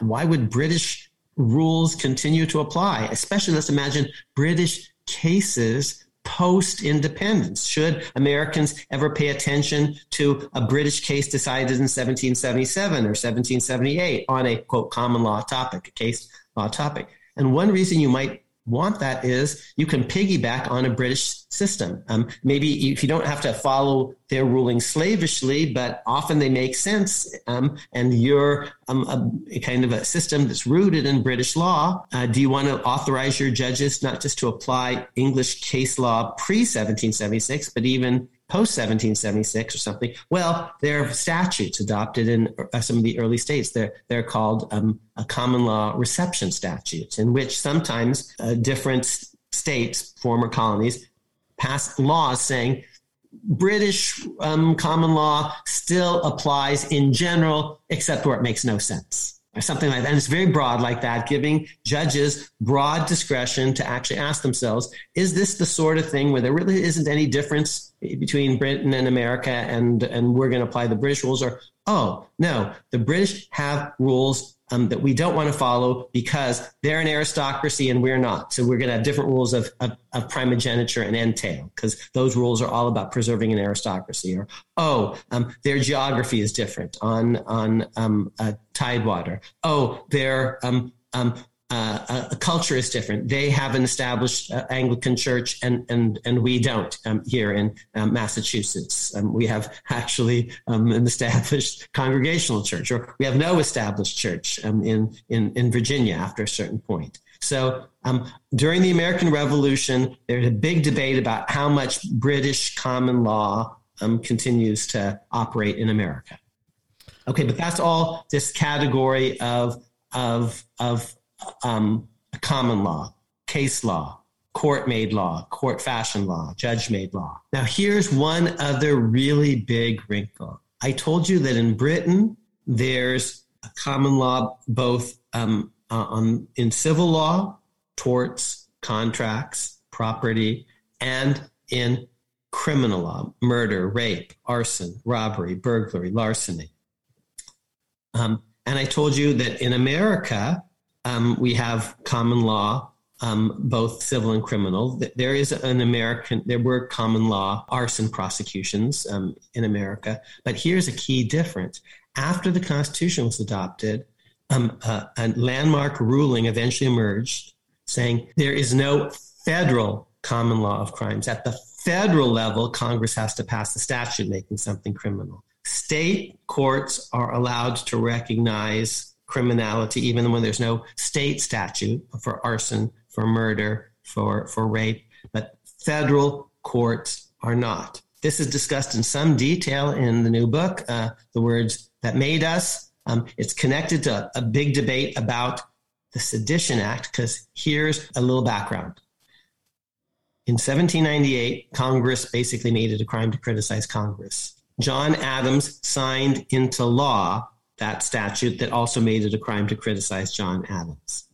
why would British rules continue to apply? Especially, let's imagine British cases post independence. Should Americans ever pay attention to a British case decided in 1777 or 1778 on a quote common law topic, a case law topic? And one reason you might want that is you can piggyback on a British system. Um, maybe if you don't have to follow their ruling slavishly, but often they make sense, um, and you're um, a, a, kind of a system that's rooted in British law. Uh, do you want to authorize your judges not just to apply English case law pre 1776, but even post 1776 or something. Well, there are statutes adopted in uh, some of the early states. They're, they're called um, common law reception statutes, in which sometimes uh, different states, former colonies, pass laws saying British um, common law still applies in general, except where it makes no sense or something like that. And it's very broad like that, giving judges broad discretion to actually ask themselves, is this the sort of thing where there really isn't any difference between Britain and America and, and we're going to apply the British rules or, oh, no, the British have rules um, that we don't want to follow because they're an aristocracy and we're not. So we're going to have different rules of, of, of primogeniture and entail because those rules are all about preserving an aristocracy. Or oh, um, their geography is different on on um, uh, tidewater. Oh, their um, um, uh, a culture is different. They have an established uh, Anglican church, and and and we don't um, here in um, Massachusetts. Um, we have actually um, an established congregational church, or we have no established church um, in in in Virginia after a certain point. So um, during the American Revolution, there's a big debate about how much British common law continues to operate in America. Okay, but that's all this category of of of um, common law, case law, court made law, court fashion law, judge made law. Now, here's one other really big wrinkle. I told you that in Britain, there's a common law both um, uh, on, in civil law, torts, contracts, property, and in criminal law, murder, rape, arson, robbery, burglary, larceny. Um, and I told you that in America, um, we have common law, um, both civil and criminal. There is an American, there were common law arson prosecutions um, in America. But here's a key difference. After the Constitution was adopted, uh, a landmark ruling eventually emerged saying there is no federal common law of crimes. At the federal level, Congress has to pass a statute making something criminal. State courts are allowed to recognize criminality, even when there's no state statute for arson, for murder, for, for rape, but federal courts are not. This is discussed in some detail in the new book, uh, The Words That Made Us. Um, it's connected to a big debate about the Sedition Act, because here's a little background. In 1798, Congress basically made it a crime to criticize Congress. John Adams signed into law that statute that also made it a crime to criticize John Adams.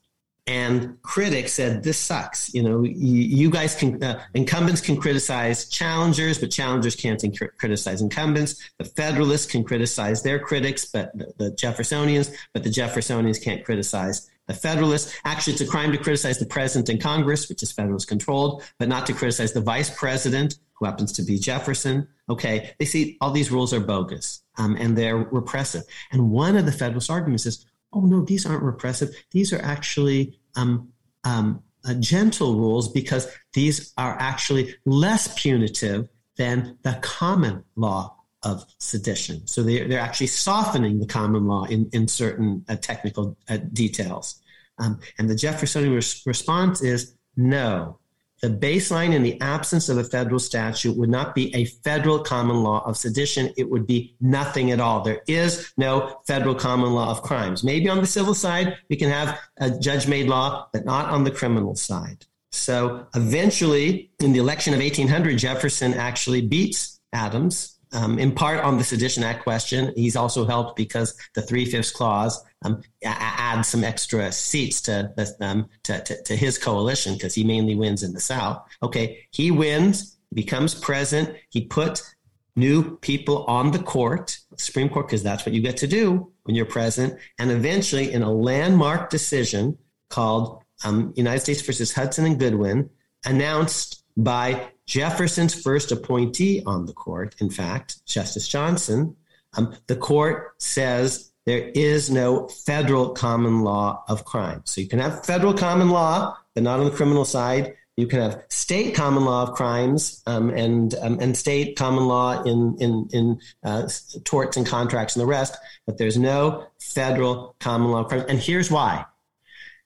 And critics said, this sucks. You know, you, you guys can, uh, incumbents can criticize challengers, but challengers can't inc- criticize incumbents. The Federalists can criticize their critics, but the, the Jeffersonians, but the Jeffersonians can't criticize the Federalists. Actually, it's a crime to criticize the president and Congress, which is Federalist controlled, but not to criticize the vice president, who happens to be Jefferson. Okay, they see all these rules are bogus um, and they're repressive. And one of the Federalist arguments is, oh no, these aren't repressive. These are actually um, um, uh, gentle rules because these are actually less punitive than the common law of sedition. So they're, they're actually softening the common law in, in certain uh, technical uh, details. Um, and the Jeffersonian res- response is no, the baseline in the absence of a federal statute would not be a federal common law of sedition. It would be nothing at all. There is no federal common law of crimes. Maybe on the civil side, we can have a judge made law, but not on the criminal side. So eventually, in the election of 1800, Jefferson actually beats Adams um, in part on the Sedition Act question. He's also helped because the three fifths clause um, adds some extra seats to, um, to, to, to his coalition because he mainly wins in the South. Okay, he wins, becomes president. He puts new people on the court, Supreme Court, because that's what you get to do when you're president. And eventually, in a landmark decision called um, United States versus Hudson and Goodwin, announced by Jefferson's first appointee on the court, in fact, Justice Johnson, um, the court says there is no federal common law of crime. So you can have federal common law, but not on the criminal side. You can have state common law of crimes um, and um, and state common law in in in uh, torts and contracts and the rest, but there's no federal common law of crimes. And here's why: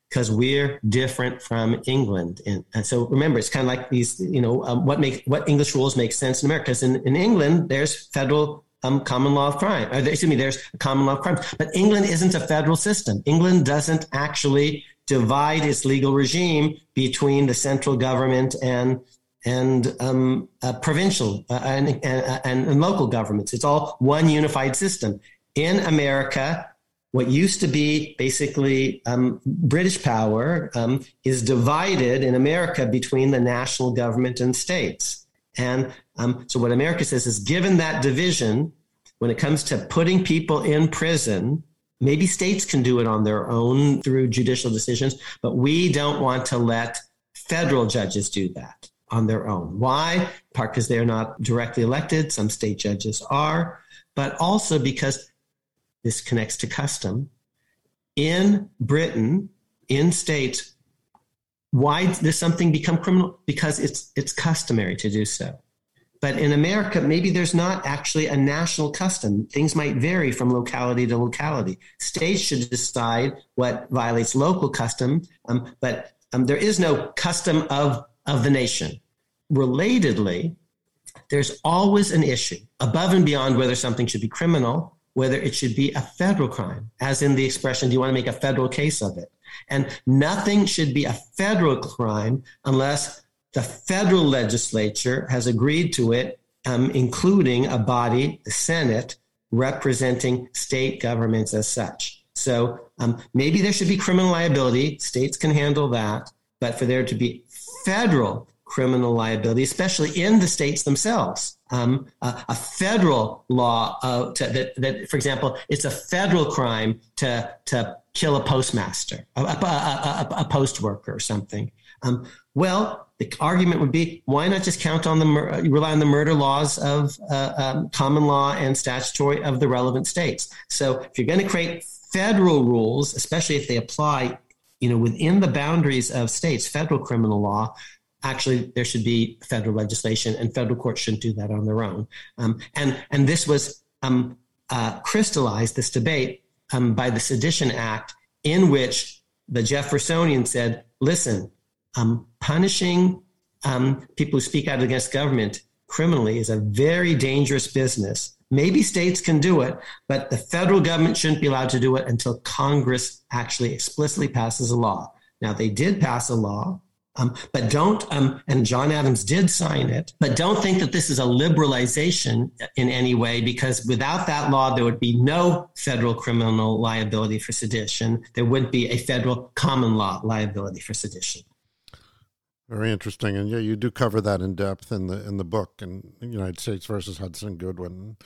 because we're different from England. And, and, so remember, it's kind of like these, you know, um, what make what English rules make sense in America. Because in, in England, there's federal um, common law of crime. Excuse me, there's common law of crimes. But England isn't a federal system. England doesn't actually divide its legal regime between the central government and and um, uh, provincial uh, and, and, and local governments. It's all one unified system. In America, what used to be basically um, British power um, is divided in America between the national government and states. And um, so, what America says is given that division, when it comes to putting people in prison, maybe states can do it on their own through judicial decisions, but we don't want to let federal judges do that on their own. Why? Part because they're not directly elected, some state judges are, but also because this connects to custom. In Britain, in states, why does something become criminal? Because it's it's customary to do so. But in America, maybe there's not actually a national custom. Things might vary from locality to locality. States should decide what violates local custom, um, but um, there is no custom of, of the nation. Relatedly, there's always an issue above and beyond whether something should be criminal, whether it should be a federal crime, as in the expression, do you want to make a federal case of it? And nothing should be a federal crime unless the federal legislature has agreed to it, um, including a body, the Senate, representing state governments as such. So um, maybe there should be criminal liability. States can handle that. But for there to be federal criminal liability, especially in the states themselves, um, a, a, federal law uh, to, that, that, for example, it's a federal crime to, to kill a postmaster, a, a, a, post worker or something. Um, well, the argument would be why not just count on the rely on the murder laws of uh, um, common law and statutory of the relevant states. So if you're going to create federal rules, especially if they apply, you know, within the boundaries of states, federal criminal law, actually there should be federal legislation, and federal courts shouldn't do that on their own. Um, and and this was um, uh, crystallized this debate um, by the Sedition Act, in which the Jeffersonian said, "Listen." Um, punishing um, people who speak out against government criminally is a very dangerous business. Maybe states can do it, but the federal government shouldn't be allowed to do it until Congress actually explicitly passes a law. Now, they did pass a law, um, but don't, um, and John Adams did sign it, but don't think that this is a liberalization in any way, because without that law, there would be no federal criminal liability for sedition. There wouldn't be a federal common law liability for sedition. Very interesting, and yeah, you do cover that in depth in the in the book in United States versus Hudson Goodwin.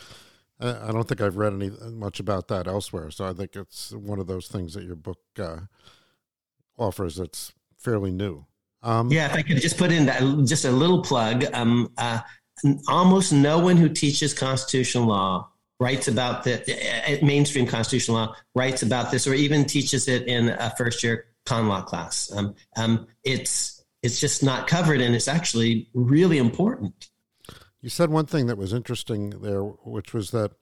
I don't think I've read any much about that elsewhere, so I think it's one of those things that your book uh, offers that's fairly new. Um, yeah, if I could just put in that, just a little plug. Um, uh, almost no one who teaches constitutional law writes about the uh, mainstream constitutional law writes about this, or even teaches it in a first year con law class. Um, um it's it's just not covered and it's actually really important. You said one thing that was interesting there, which was that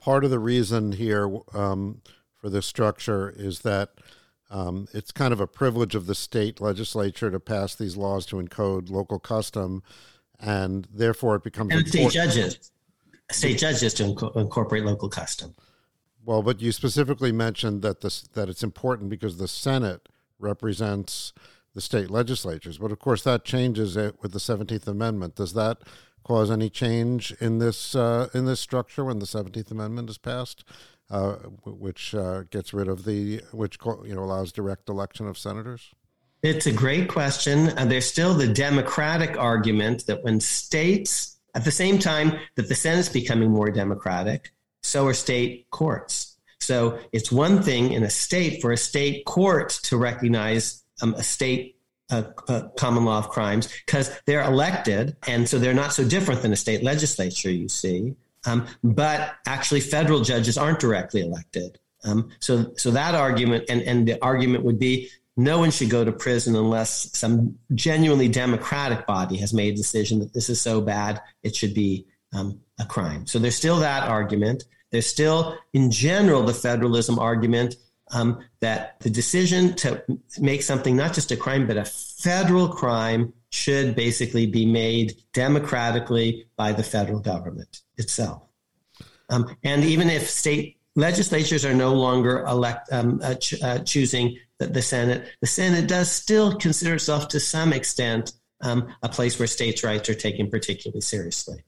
part of the reason here um, for this structure is that um, it's kind of a privilege of the state legislature to pass these laws to encode local custom, and therefore it becomes and state judges, state judges to inc- incorporate local custom. Well, but you specifically mentioned that this that it's important because the Senate represents the state legislatures. But of course, that changes it with the Seventeenth Amendment. Does that cause any change in this uh, in this structure when the Seventeenth Amendment is passed, uh, which uh, gets rid of the which you know allows direct election of senators? It's a great question. Uh, there's still the democratic argument that when states, at the same time that the Senate's becoming more democratic, so are state courts. So it's one thing in a state for a state court to recognize um, a state uh, uh, common law of crimes because they're elected, and so they're not so different than a state legislature. You see, um, but actually, federal judges aren't directly elected. Um, so, so that argument, and and the argument would be no one should go to prison unless some genuinely democratic body has made a decision that this is so bad it should be um, a crime. So there's still that argument. There's still, in general, the federalism argument um, that the decision to make something not just a crime, but a federal crime should basically be made democratically by the federal government itself. Um, and even if state legislatures are no longer elect, um, uh, ch- uh, choosing the, the, Senate, the Senate does still consider itself to some extent um, a place where states' rights are taken particularly seriously.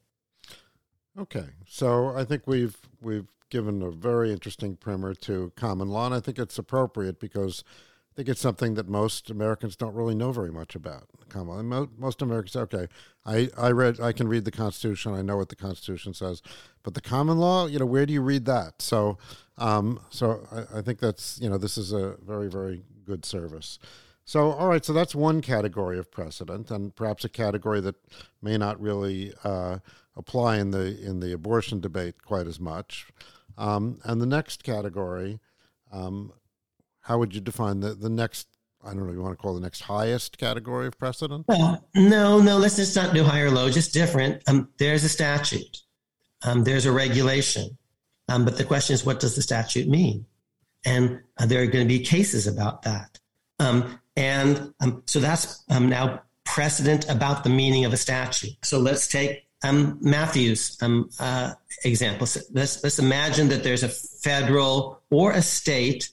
Okay, so I think we've we've given a very interesting primer to common law, and I think it's appropriate because I think it's something that most Americans don't really know very much about. Common law. Most Americans okay, I, I read, I can read the Constitution, I know what the Constitution says, but the common law, you know, where do you read that? So, um, so I, I think that's you know, this is a very, very good service. So, all right, so that's one category of precedent, and perhaps a category that may not really uh, apply in the in the abortion debate quite as much. Um, and the next category um, how would you define the, the next I don't know, you want to call the next highest category of precedent? No, no, let's just not do high or low, just different. Um, there's a statute, um, there's a regulation. Um, but the question is, what does the statute mean? And uh, there are going to be cases about that. Um, and so that's now precedent about the meaning of a statute. So let's take Um, Matthew's um, uh, example. So let's, let's imagine that there's a federal or a state,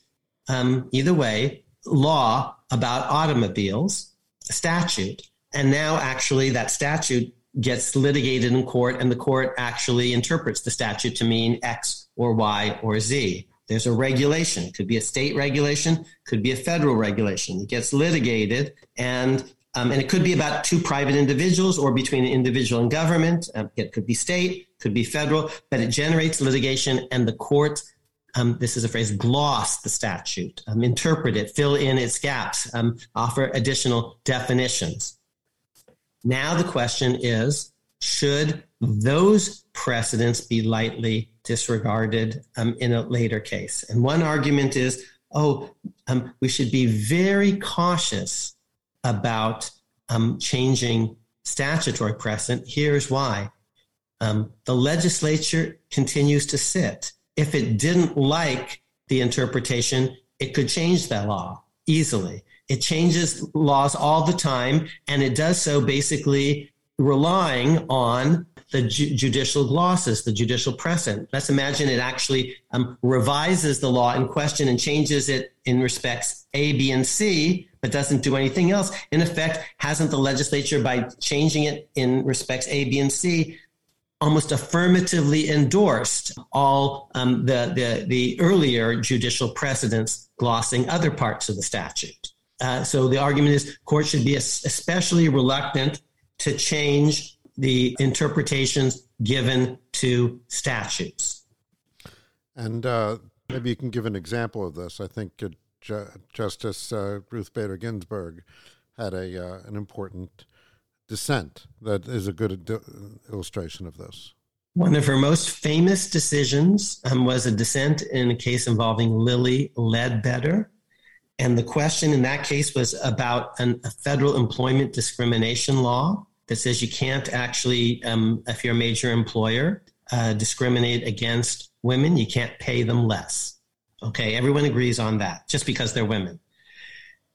um, either way, law about automobiles, statute. And now actually that statute gets litigated in court and the court actually interprets the statute to mean X or Y or Z. There's a regulation. It could be a state regulation, could be a federal regulation. It gets litigated and um, and it could be about two private individuals or between an individual and government. Um, it could be state, could be federal, but it generates litigation and the court um, this is a phrase, gloss the statute, um, interpret it, fill in its gaps, um, offer additional definitions. Now the question is should those precedents be lightly disregarded in a later case? And one argument is oh, we should be very cautious about um, changing statutory precedent. Here's why. the legislature continues to sit if it didn't like the interpretation, it could change that law easily. It changes laws all the time, and it does so basically relying on the ju- judicial glosses, the judicial precedent. Let's imagine it actually um, revises the law in question and changes it in respects A, B, and C, but doesn't do anything else. In effect, hasn't the legislature, by changing it in respects A, B, and C, almost affirmatively endorsed all um, the, the, the earlier judicial precedents glossing other parts of the statute. Uh, so the argument is courts should be especially reluctant to change the interpretations given to statutes. And uh, maybe you can give an example of this. I think uh, Ju- Justice uh, Ruth Bader Ginsburg had a uh, an important dissent that is a good illustration of this. One of her most famous decisions um, was a dissent in a case involving Lilly Ledbetter. And the question in that case was about an, a federal employment discrimination law that says you can't actually, um, if you're a major employer, uh, discriminate against women. You can't pay them less. Okay, everyone agrees on that just because they're women.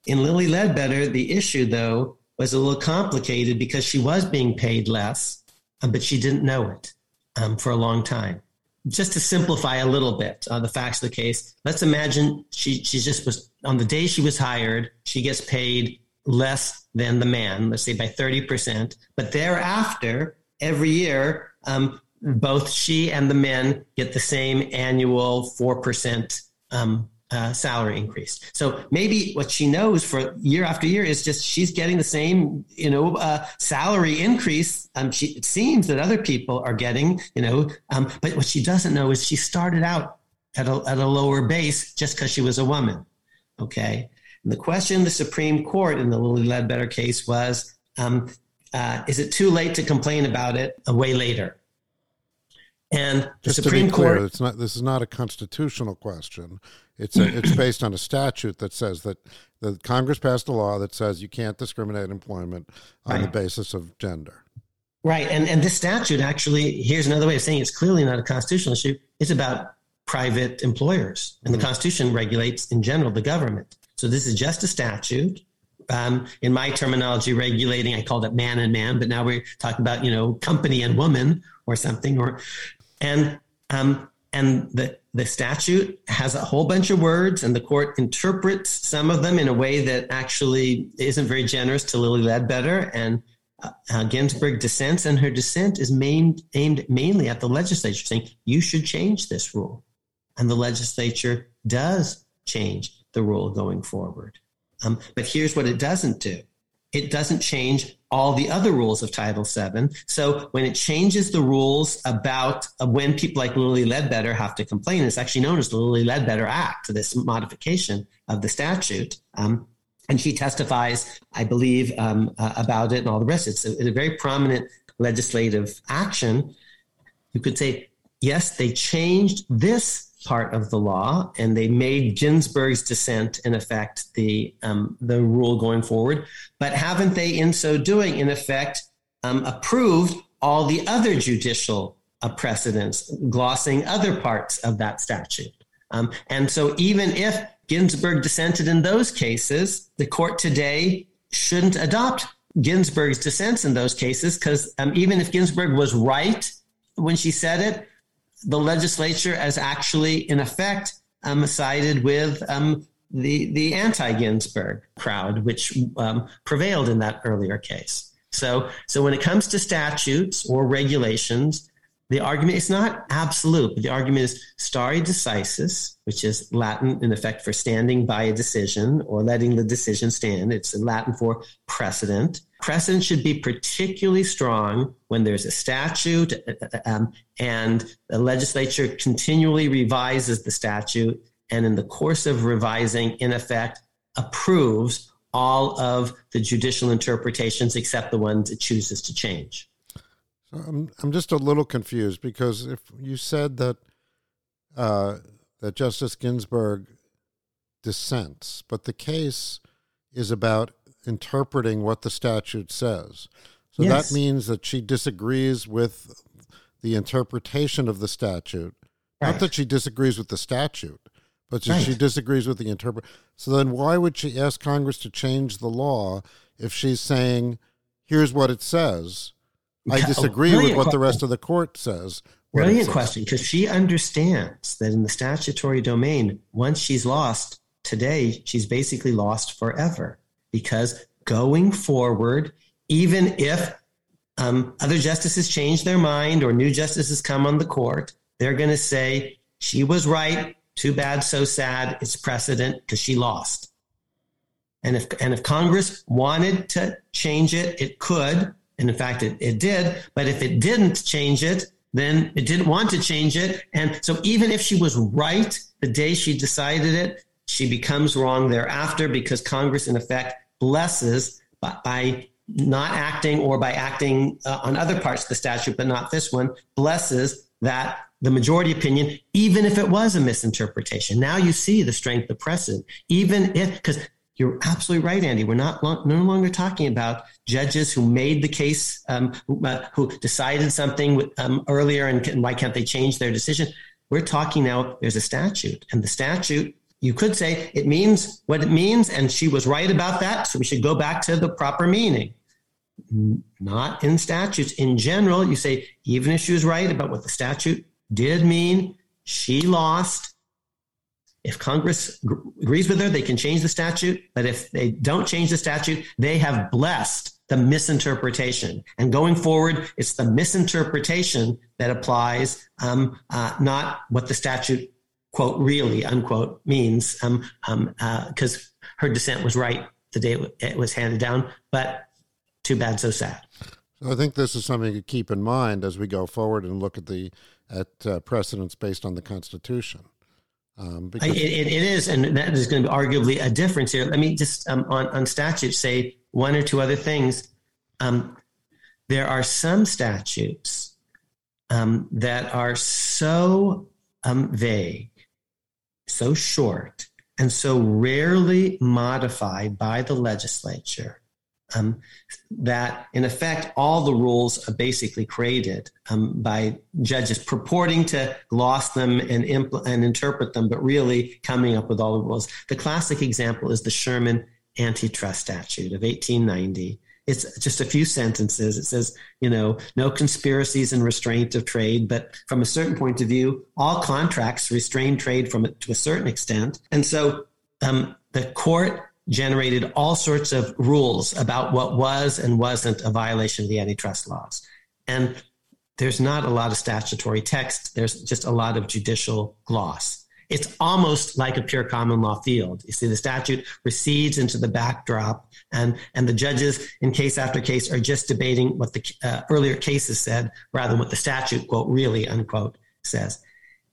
In Lilly Ledbetter, the issue, though, was a little complicated because she was being paid less, uh, but she didn't know it um, for a long time. Just to simplify a little bit uh, the facts of the case, let's imagine she she just was on the day she was hired, she gets paid less than the man, let's say by thirty percent, but thereafter every year. Um, both she and the men get the same annual four percent um, uh, salary increase. So maybe what she knows for year after year is just she's getting the same, you know, uh, salary increase. Um, she, it seems that other people are getting, you know, um, but what she doesn't know is she started out at a, at a lower base just because she was a woman. Okay. And the question the Supreme Court in the Lilly Ledbetter case was, um, uh, is it too late to complain about it a way later? And the Just Supreme to be clear, Court. It's not. This is not a constitutional question. It's a, it's based on a statute that says that the Congress passed a law that says you can't discriminate employment on right. the basis of gender. Right, and and this statute actually here's another way of saying it's clearly not a constitutional issue. It's about private employers, and the mm-hmm. Constitution regulates in general the government. So this is just a statute. Um, in my terminology, regulating, I called it man and man, but now we're talking about you know company and woman or something, or and um, and the the statute has a whole bunch of words, and the court interprets some of them in a way that actually isn't very generous to Lilly Ledbetter. And uh, Ginsburg dissents, and her dissent is aimed, aimed mainly at the legislature, saying you should change this rule. And the legislature does change the rule going forward. Um, but here's what it doesn't do it doesn't change all the other rules of Title VII. So when it changes the rules about uh, when people like Lilly Ledbetter have to complain, it's actually known as the Lilly Ledbetter Act, this modification of the statute. Um, and she testifies, I believe, um, uh, about it and all the rest. It's a, it's a very prominent legislative action. You could say, yes, they changed this part of the law, and they made Ginsburg's dissent, in effect, the um, the rule going forward. But haven't they, in so doing, in effect, um, approved all the other judicial uh, precedents, glossing other parts of that statute? Um, and so, even if Ginsburg dissented in those cases, the court today shouldn't adopt Ginsburg's dissents in those cases because um, even if Ginsburg was right when she said it, the legislature has actually, in effect, um, sided with um, the the anti-Ginsburg crowd, which um, prevailed in that earlier case. So, so when it comes to statutes or regulations, the argument is not absolute, but the argument is stare decisis, which is Latin in effect for standing by a decision or letting the decision stand. It's Latin for precedent. Precedent should be particularly strong when there's a statute um, and the legislature continually revises the statute and in the course of revising, in effect, approves all of the judicial interpretations except the ones it chooses to change. So I'm I'm just a little confused because if you said that uh, that Justice Ginsburg dissents, but the case is about interpreting what the statute says. So yes. that means that she disagrees with the interpretation of the statute. Right. Not that she disagrees with the statute, but right. she disagrees with the interpret. So then, why would she ask Congress to change the law if she's saying, "Here's what it says"? I disagree with what the rest of the court says. Brilliant question, because she understands that in the statutory domain, once she's lost today, she's basically lost forever. Because going forward, even if um, other justices change their mind or new justices come on the court, they're going to say, she was right. Too bad, so sad. It's precedent because she lost. And if, and if Congress wanted to change it, it could. And in fact, it, it did. But if it didn't change it, then it didn't want to change it. And so even if she was right the day she decided it, she becomes wrong thereafter because Congress, in effect, blesses by, by not acting or by acting uh, on other parts of the statute, but not this one, blesses that the majority opinion, even if it was a misinterpretation. Now you see the strength of precedent, even if, because you're absolutely right, Andy. We're not no longer talking about judges who made the case, um, who, uh, who, decided something um, earlier, and why can't they change their decision? We're talking now. There's a statute, and the statute. You could say it means what it means, and she was right about that. So we should go back to the proper meaning. Not in statutes. In general, you say even if she was right about what the statute did mean, she lost if Congress agrees with her, they can change the statute. But if they don't change the statute, they have blessed the misinterpretation. And going forward, it's the misinterpretation that applies, um, uh, not what the statute, quote, really, unquote, means, because um, um, uh, her dissent was right the day it was handed down. But too bad, so sad. So I think this is something to keep in mind as we go forward and look at the at uh, precedents based on the Constitution. Um, because- it, it, it is, and that is going to be arguably a difference here. Let me just um, on on statutes say one or two other things. Um, there are some statutes um, that are so um, vague, so short, and so rarely modified by the legislature um, that in effect all the rules are basically created um, by judges purporting to gloss them and, impl- and interpret them, but really coming up with all the rules. The classic example is the Sherman antitrust statute of 1890. It's just a few sentences. It says, you know, no conspiracies and restraint of trade, but from a certain point of view, all contracts restrain trade from it to a certain extent. And so um, the court generated all sorts of rules about what was and wasn't a violation of the antitrust laws. And there's not a lot of statutory text, there's just a lot of judicial gloss. It's almost like a pure common law field. You see, the statute recedes into the backdrop, and, and the judges, in case after case, are just debating what the uh, earlier cases said rather than what the statute, quote, really, unquote, says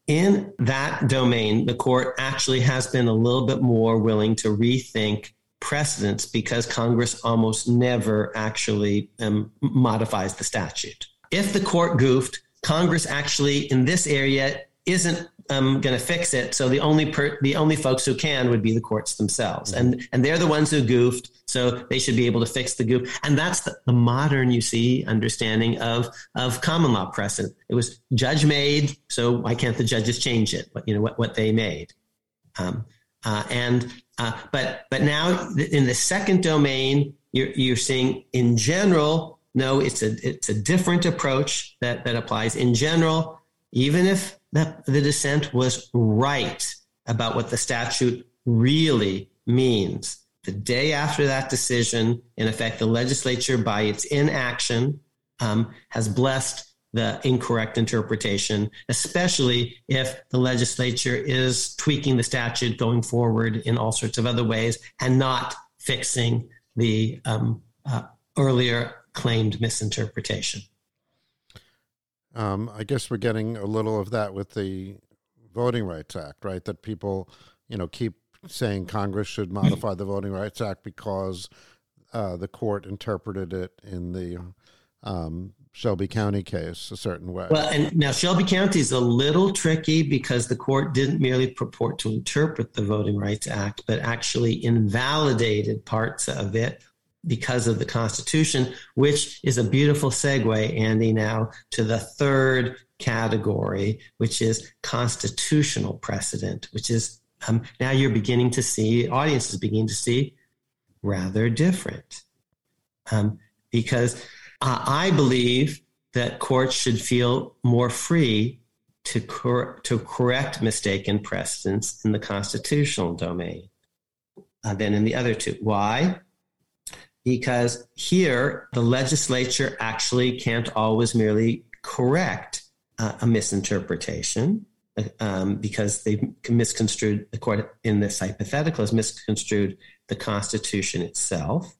in that domain, the court actually has been a little bit more willing to rethink precedents because Congress almost never actually um, modifies the statute. If the court goofed, Congress actually in this area isn't um, going to fix it. So the only per, the only folks who can would be the courts themselves, mm-hmm. and and they're the ones who goofed. So they should be able to fix the goof. And that's the, the modern, you see, understanding of of common law precedent. It was judge made, so why can't the judges change it? What you know what what they made, um, uh, and uh, but but now in the second domain, you're you're seeing in general. No, it's a it's a different approach that that applies in general. Even if the, the dissent was right about what the statute really means. The day after that decision, in effect, the legislature, by its inaction, um, has blessed the incorrect interpretation, especially if the legislature is tweaking the statute going forward in all sorts of other ways and not fixing the um, uh, earlier claimed misinterpretation. Um, I guess we're getting a little of that with the Voting Rights Act, right? That people, you know, keep saying Congress should modify the Voting Rights Act because uh, the court interpreted it in the um, Shelby County case a certain way. Well, and now Shelby County is a little tricky because the court didn't merely purport to interpret the Voting Rights Act, but actually invalidated parts of it because of the Constitution, which is a beautiful segue, Andy, now to the third category, which is constitutional precedent, which is um, now you're beginning to see, audiences beginning to see rather different. Um, because uh, I believe that courts should feel more free to, cor- to correct mistaken precedents in the constitutional domain uh, than in the other two. Why? because here the legislature actually can't always merely correct uh, a misinterpretation um, because they misconstrued the court in this hypothetical has misconstrued the Constitution itself.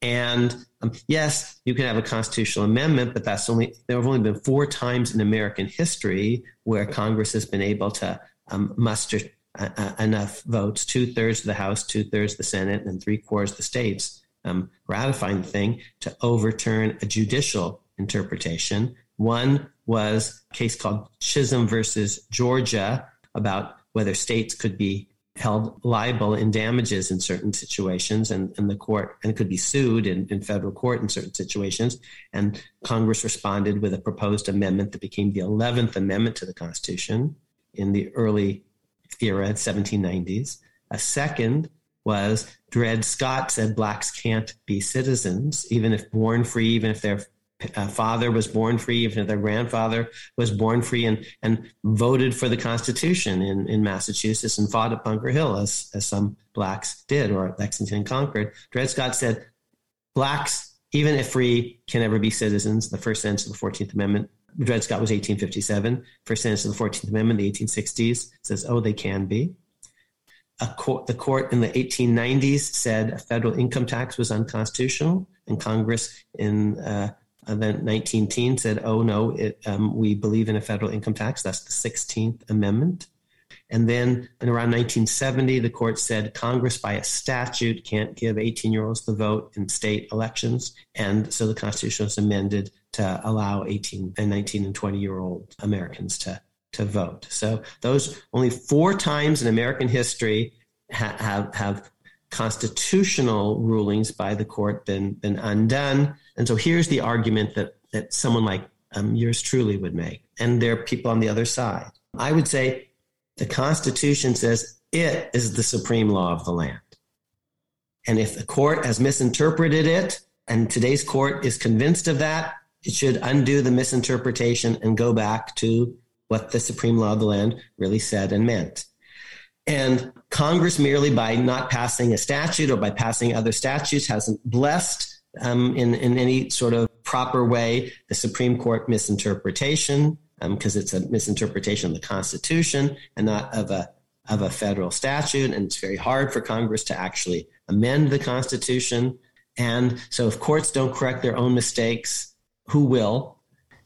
And um, yes, you can have a constitutional amendment, but that's only there have only been four times in American history where Congress has been able to um, muster uh, uh, enough votes, two thirds of the House, two thirds the Senate, and three quarters of the states um, ratifying the thing to overturn a judicial interpretation. One was a case called Chisholm versus Georgia about whether states could be held liable in damages in certain situations and, and the court and could be sued in, in federal court in certain situations. And congress responded with a proposed amendment that became the 11th amendment to the constitution in the early era 1790s a second was Dred Scott said blacks can't be citizens, even if born free, even if their uh, father was born free, even if their grandfather was born free, and, and voted for the Constitution in, in Massachusetts and fought at Bunker Hill, as, as some blacks did, or Lexington and Concord. Dred Scott said blacks, even if free, can never be citizens. The first sentence of the 14th Amendment. Dred Scott was 1857. First sentence of the 14th Amendment, the 1860s, says, oh, they can be court, the court in the 1890s said a federal income tax was unconstitutional, and Congress in uh, the 19 teens said, "Oh no, it, um, we believe in a federal income tax." That's the 16th Amendment. And then in around 1970, the court said Congress, by a statute, can't give 18 year olds the vote in state elections. And so the Constitution was amended to allow 18 and 19 and 20 year old Americans to to vote. So those only four times in American history ha- have have constitutional rulings by the court been been undone. And so here's the argument that that someone like um, yours truly would make, and there are people on the other side. I would say the Constitution says it is the supreme law of the land, and if the court has misinterpreted it, and today's court is convinced of that, it should undo the misinterpretation and go back to what the supreme law of the land really said and meant. And Congress, merely by not passing a statute or by passing other statutes, hasn't blessed um, in, in any sort of proper way the Supreme Court misinterpretation, because um, it's a misinterpretation of the Constitution and not of a of a federal statute, and it's very hard for Congress to actually amend the Constitution. And so, if courts don't correct their own mistakes, who will?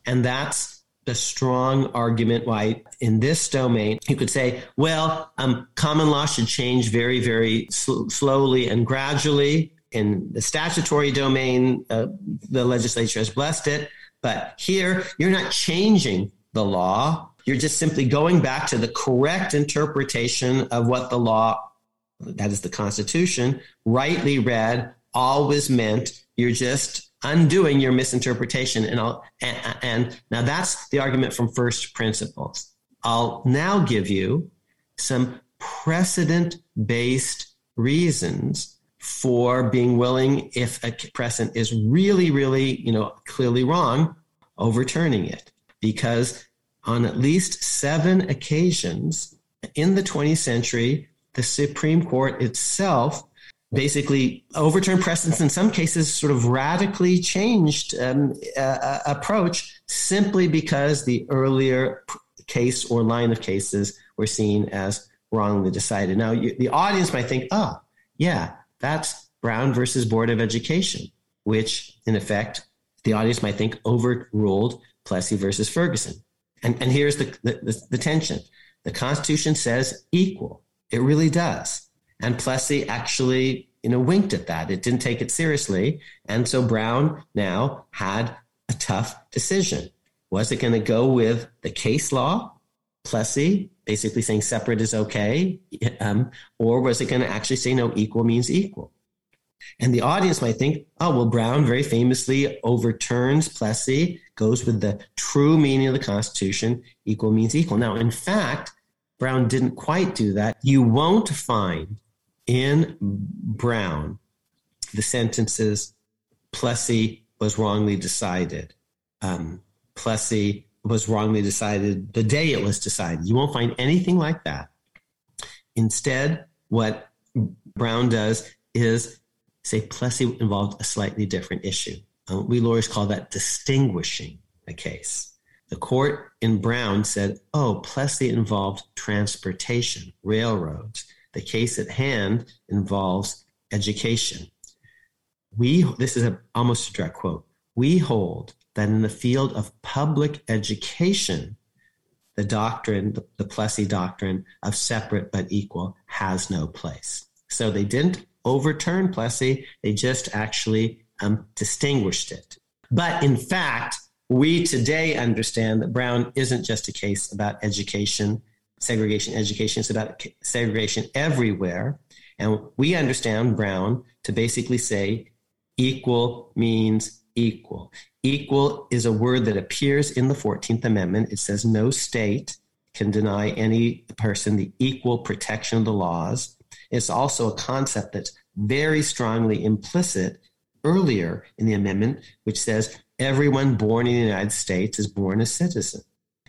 And that's a strong argument why in this domain you could say well um, common law should change very very sl- slowly and gradually. In the statutory domain uh, the legislature has blessed it. But here you're not changing the law. You're just simply going back to the correct interpretation of what the law, that is the Constitution, rightly read, always meant. You're just undoing your misinterpretation. And, I'll, and, and now that's the argument from first principles. I'll now give you some precedent based reasons for being willing, if a precedent is really, really, you know, clearly wrong, overturning it. Because on at least seven occasions in the 20th century, the Supreme Court itself basically overturned precedents in some cases sort of radically changed um, uh, approach simply because the earlier case or line of cases were seen as wrongly decided. Now you, the audience might think oh yeah that's brown versus board of education which in effect the audience might think overruled plessy versus ferguson. And, and here's the, the, the tension. The constitution says equal. It really does and Plessy actually, you know, winked at that. It didn't take it seriously. And so Brown now had a tough decision. Was it going to go with the case law, Plessy basically saying separate is okay, um, or was it going to actually say no, equal means equal? And the audience might think, oh, well, Brown very famously overturns Plessy, goes with the true meaning of the Constitution, equal means equal. Now, in fact, Brown didn't quite do that. You won't find in Brown, the sentences Plessy was wrongly decided. Um, Plessy was wrongly decided the day it was decided. You won't find anything like that. Instead, what Brown does is say Plessy involved a slightly different issue. Uh, we lawyers call that distinguishing a case. The court in Brown said, oh, Plessy involved transportation, railroads. The case at hand involves education. We, this is a, almost a direct quote, we hold that in the field of public education, the doctrine, the, the Plessy doctrine of separate but equal has no place. So they didn't overturn Plessy, they just actually um, distinguished it. But in fact, we today understand that Brown isn't just a case about education segregation education. It's about segregation everywhere. And we understand Brown to basically say equal means equal. Equal is a word that appears in the 14th Amendment. It says no state can deny any person the equal protection of the laws. It's also a concept that's very strongly implicit earlier in the amendment, which says everyone born in the United States is born a citizen.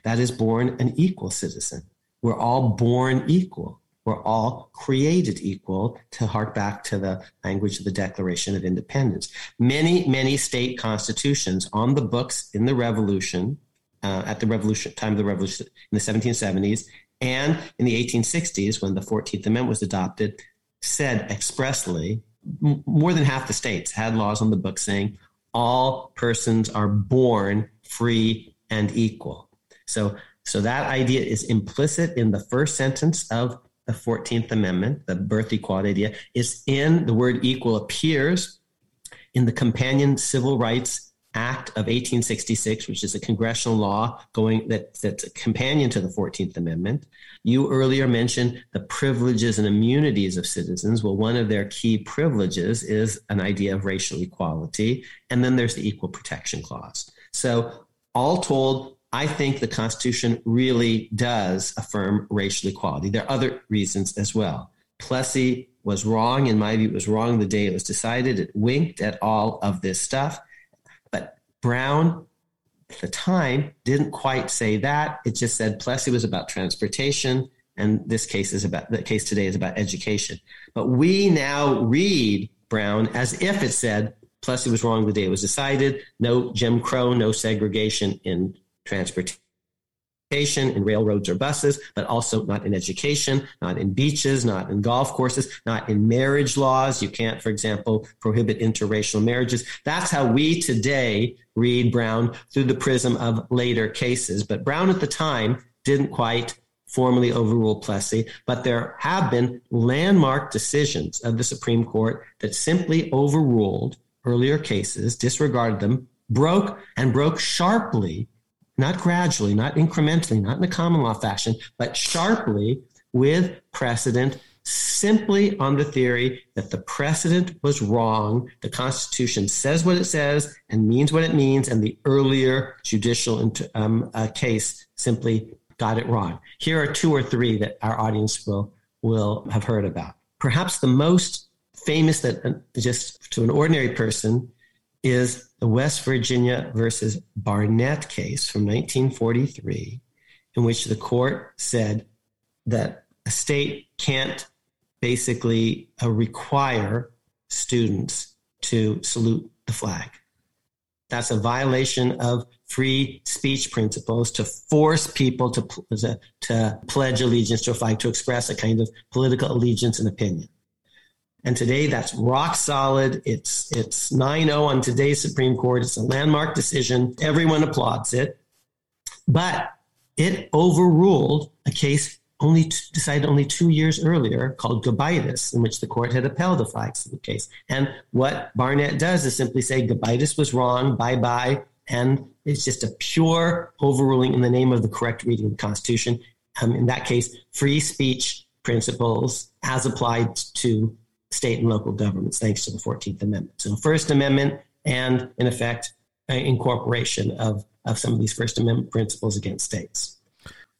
That is born an equal citizen. We're all born equal. We're all created equal to hark back to the language of the Declaration of Independence. Many, many state constitutions on the books in the Revolution, uh, at the revolution time of the Revolution in the 1770s, and in the 1860s when the 14th Amendment was adopted, said expressly, m- more than half the states had laws on the books saying all persons are born free and equal. So so that idea is implicit in the first sentence of the 14th Amendment, the birth equality idea, is in the word equal appears in the companion Civil Rights Act of 1866, which is a congressional law going that, that's a companion to the 14th Amendment. You earlier mentioned the privileges and immunities of citizens. Well, one of their key privileges is an idea of racial equality. And then there's the Equal Protection Clause. So, all told, I think the Constitution really does affirm racial equality. There are other reasons as well. Plessy was wrong, in my view, it was wrong the day it was decided. It winked at all of this stuff. But Brown, at the time, didn't quite say that. It just said Plessy was about transportation, and this case is about the case today is about education. But we now read Brown as if it said Plessy was wrong the day it was decided. No Jim Crow, no segregation in transportation in railroads or buses, but also not in education, not in beaches, not in golf courses, not in marriage laws. You can't, for example, prohibit interracial marriages. That's how we today read Brown through the prism of later cases. But Brown at the time didn't quite formally overrule Plessy, but there have been landmark decisions of the Supreme Court that simply overruled earlier cases, disregarded them, broke and broke sharply not gradually, not incrementally, not in a common law fashion, but sharply with precedent simply on the theory that the precedent was wrong. The Constitution says what it says and means what it means, and the earlier judicial um, uh, case simply got it wrong. Here are two or three that our audience will will have heard about. Perhaps the most famous that uh, just to an ordinary person is the West Virginia versus Barnette case from 1943, in which the court said that a state can't basically uh, require students to salute the flag. That's a violation of free speech principles to force people to, to, to pledge allegiance to a flag, to express a kind of political allegiance and opinion. And today that's rock solid. It's it's 9-0 on today's Supreme Court. It's a landmark decision. Everyone applauds it. But it overruled a case only t- decided only two years earlier called Gobitis, in which the court had upheld the flag salute case. And what Barnette does is simply say Gobitis was wrong, bye bye, and it's just a pure overruling in the name of the correct reading of the Constitution. Um, in that case, free speech principles as applied to state and local governments, thanks to the 14th Amendment. So, First Amendment and, in effect, incorporation of, of some of these First Amendment principles against states.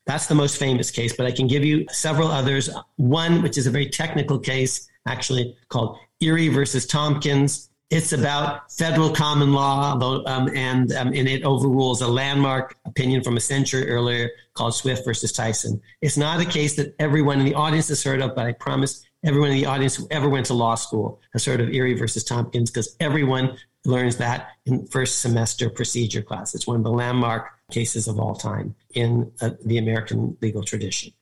That's the most famous case, but I can give you several others. One, which is a very technical case, actually called Erie versus Tompkins. It's about federal common law, um, and, um, and it overrules a landmark opinion from a century earlier called Swift versus Tyson. It's not a case that everyone in the audience has heard of, but I promise everyone in the audience who ever went to law school has heard of Erie versus Tompkins because everyone learns that in first semester procedure class. It's one of the landmark cases of all time in uh, the American legal tradition.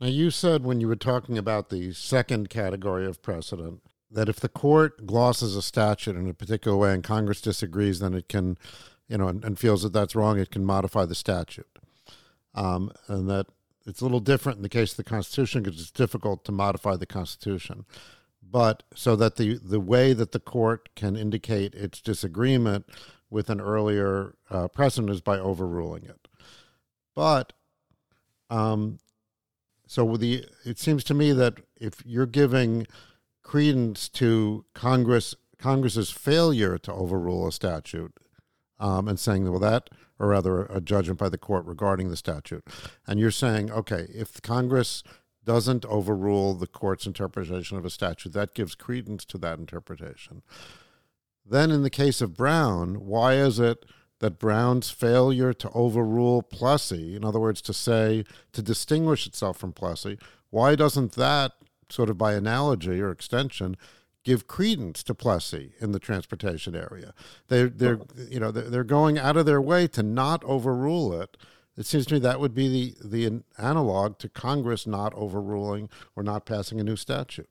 Now, you said when you were talking about the second category of precedent that if the court glosses a statute in a particular way and Congress disagrees, then it can, you know, and, and feels that that's wrong, it can modify the statute. Um, and that it's a little different in the case of the Constitution because it's difficult to modify the Constitution. But so that the, the way that the court can indicate its disagreement with an earlier uh, precedent is by overruling it. But um, so the it seems to me that if you're giving credence to Congress Congress's failure to overrule a statute um, and saying well that or rather a judgment by the court regarding the statute, and you're saying okay if Congress doesn't overrule the court's interpretation of a statute that gives credence to that interpretation. Then, in the case of Brown, why is it that Brown's failure to overrule Plessy, in other words, to say, to distinguish itself from Plessy, why doesn't that, sort of by analogy or extension, give credence to Plessy in the transportation area? They're, they're, you know, they're going out of their way to not overrule it. It seems to me that would be the, the analog to Congress not overruling or not passing a new statute.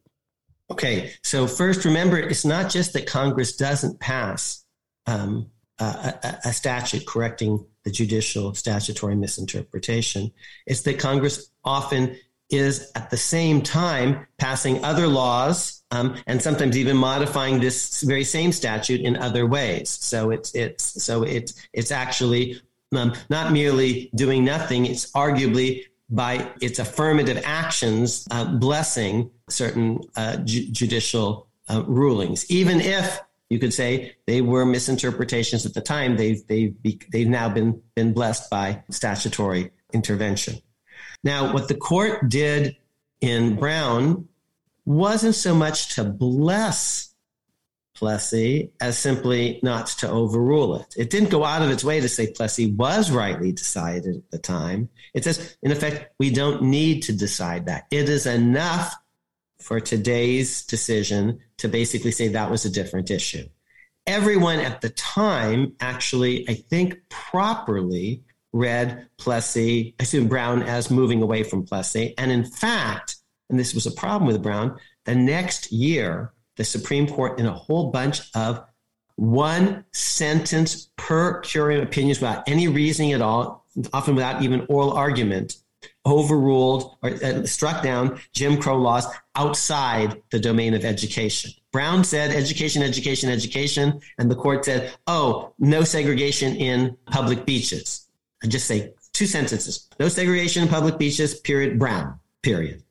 Okay, so first, remember, it's not just that Congress doesn't pass um, a, a, statute correcting the judicial statutory misinterpretation. It's that Congress often is at the same time passing other laws um, and sometimes even modifying this very same statute in other ways. So it's it's so it's it's actually um, not merely doing nothing. It's arguably by its affirmative actions uh, blessing certain uh, ju- judicial uh, rulings, even if you could say they were misinterpretations at the time. They've they've be, they've now been been blessed by statutory intervention. Now, what the court did in Brown wasn't so much to bless Plessy as simply not to overrule it. It didn't go out of its way to say Plessy was rightly decided at the time. It says, in effect, we don't need to decide that. It is enough for today's decision to basically say that was a different issue. Everyone at the time actually, I think, properly read Plessy, I assume Brown as moving away from Plessy. And in fact, and this was a problem with Brown, the next year, the Supreme Court in a whole bunch of one sentence per curiam opinions without any reasoning at all, often without even oral argument, overruled or uh, struck down Jim Crow laws outside the domain of education. Brown said education, education, education, and the court said, oh, no segregation in public beaches. I just say two sentences. No segregation in public beaches, period, Brown, period.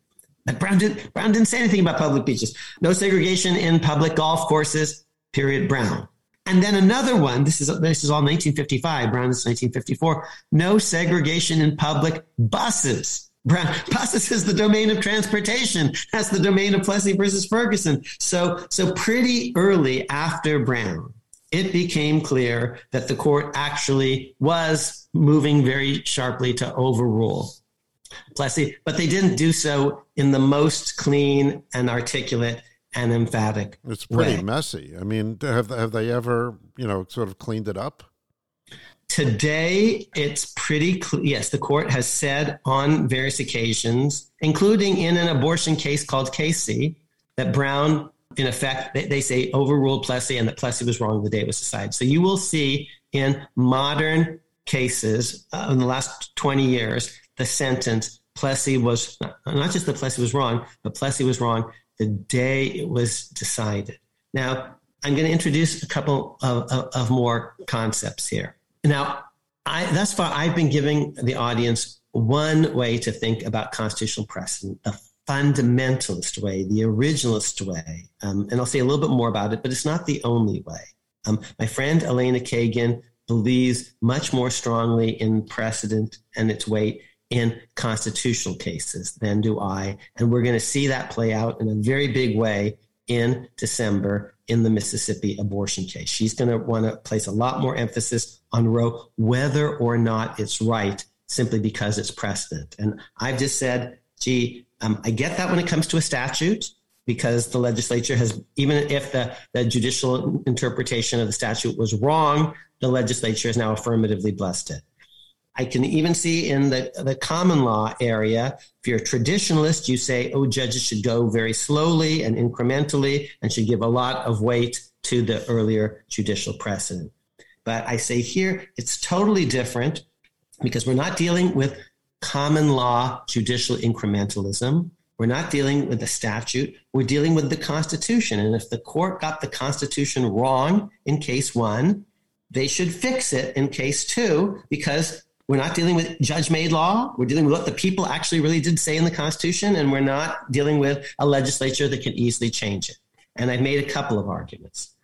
But Brown, did, Brown didn't say anything about public beaches. No segregation in public golf courses, period, Brown. And then another one, this is, this is all 1955, Brown is 1954. No segregation in public buses. Brown, buses is the domain of transportation. That's the domain of Plessy versus Ferguson. So, so pretty early after Brown, it became clear that the court actually was moving very sharply to overrule Plessy, but they didn't do so in the most clean and articulate and emphatic. It's pretty way. messy. I mean, have have they ever, you know, sort of cleaned it up? Today, it's pretty clear. Yes, the court has said on various occasions, including in an abortion case called Casey, that Brown, in effect, they, they say overruled Plessy and that Plessy was wrong the day it was decided. So you will see in modern cases uh, in the last 20 years the sentence Plessy was not just that Plessy was wrong, but Plessy was wrong the day it was decided. Now, I'm going to introduce a couple of, of, of more concepts here. Now, I, thus far, I've been giving the audience one way to think about constitutional precedent, the fundamentalist way, the originalist way. Um, and I'll say a little bit more about it, but it's not the only way. Um, my friend Elena Kagan believes much more strongly in precedent and its weight in constitutional cases than do I. And we're going to see that play out in a very big way in December in the Mississippi abortion case. She's going to want to place a lot more emphasis on Roe, whether or not it's right, simply because it's precedent. And I've just said, gee, um, I get that when it comes to a statute, because the legislature has, even if the, the judicial interpretation of the statute was wrong, the legislature has now affirmatively blessed it. I can even see in the, the common law area, if you're a traditionalist, you say, oh, judges should go very slowly and incrementally and should give a lot of weight to the earlier judicial precedent. But I say here, it's totally different because we're not dealing with common law judicial incrementalism. We're not dealing with the statute. We're dealing with the Constitution. And if the court got the Constitution wrong in case one, they should fix it in case two because we're not dealing with judge made law. We're dealing with what the people actually really did say in the Constitution, and we're not dealing with a legislature that can easily change it. And I've made a couple of arguments.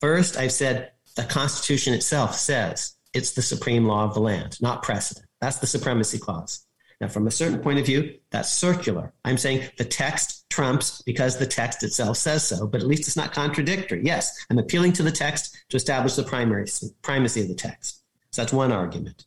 First, I've said the Constitution itself says it's the supreme law of the land, not precedent. That's the supremacy clause. Now, from a certain point of view, that's circular. I'm saying the text trumps because the text itself says so, but at least it's not contradictory. Yes, I'm appealing to the text to establish the primary, primacy of the text. So that's one argument.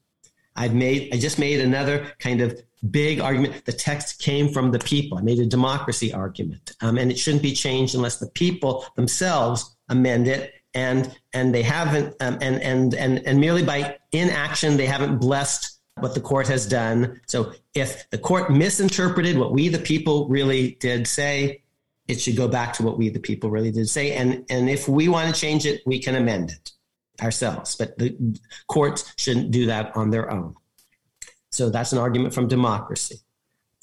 I've made, I just made another kind of big argument. The text came from the people. I made a democracy argument, um, and it shouldn't be changed unless the people themselves amend it. And and they haven't, um, and and and and merely by inaction, they haven't blessed what the court has done. So if the court misinterpreted what we the people really did say, it should go back to what we the people really did say. And and if we want to change it, we can amend it ourselves, but the courts shouldn't do that on their own. So that's an argument from democracy.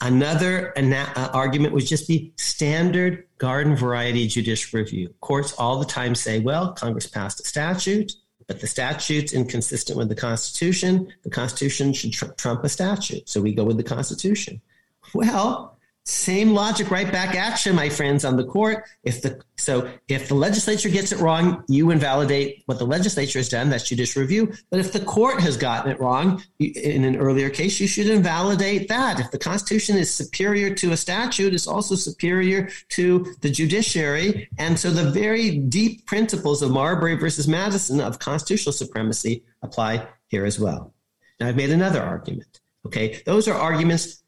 Another ana- uh, argument would just be standard garden variety judicial review. Courts all the time say, well, Congress passed a statute, but the statute's inconsistent with the Constitution. The Constitution should tr- trump a statute. So we go with the Constitution. Well, same logic right back at you, my friends on the court. If the so if the legislature gets it wrong, you invalidate what the legislature has done. That's judicial review. But if the court has gotten it wrong in an earlier case, you should invalidate that. If the Constitution is superior to a statute, it's also superior to the judiciary. And so the very deep principles of Marbury versus Madison of constitutional supremacy apply here as well. Now I've made another argument. Okay, those are arguments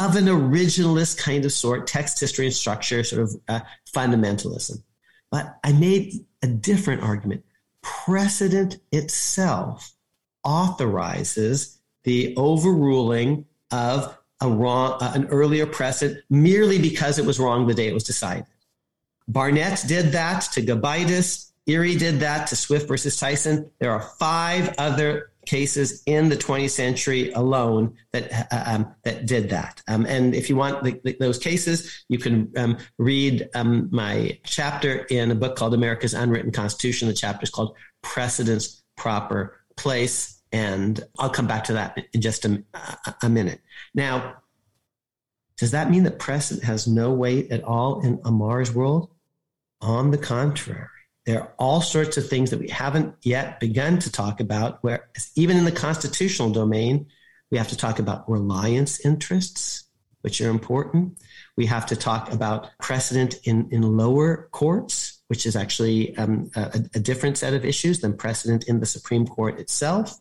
of an originalist kind of sort, text, history, and structure, sort of uh, fundamentalism. But I made a different argument. Precedent itself authorizes the overruling of a wrong, uh, an earlier precedent merely because it was wrong the day it was decided. Barnette did that to Gobitis. Erie did that to Swift versus Tyson. There are five other cases in the 20th century alone that uh, um, that did that. Um, and if you want the, the, those cases, you can um, read um, my chapter in a book called America's Unwritten Constitution. The chapter is called Precedence Proper Place. And I'll come back to that in just a, a minute. Now, does that mean that precedent has no weight at all in Amar's world? On the contrary, there are all sorts of things that we haven't yet begun to talk about, where even in the constitutional domain, we have to talk about reliance interests, which are important. We have to talk about precedent in, in lower courts, which is actually um, a, a different set of issues than precedent in the Supreme Court itself.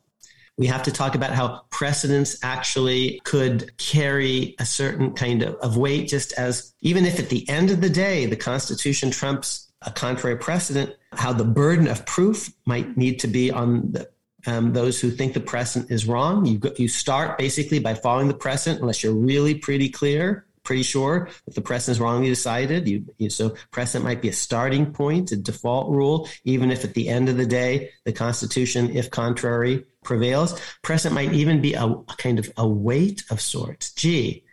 We have to talk about how precedents actually could carry a certain kind of, of weight, just as even if at the end of the day the Constitution trumps a contrary precedent, how the burden of proof might need to be on the, um, those who think the precedent is wrong. You, go, you start basically by following the precedent unless you're really pretty clear pretty sure if the precedent is wrongly decided. You, you, so precedent might be a starting point, a default rule, even if at the end of the day the Constitution, if contrary, prevails. Precedent might even be a, a kind of a weight of sorts. Gee,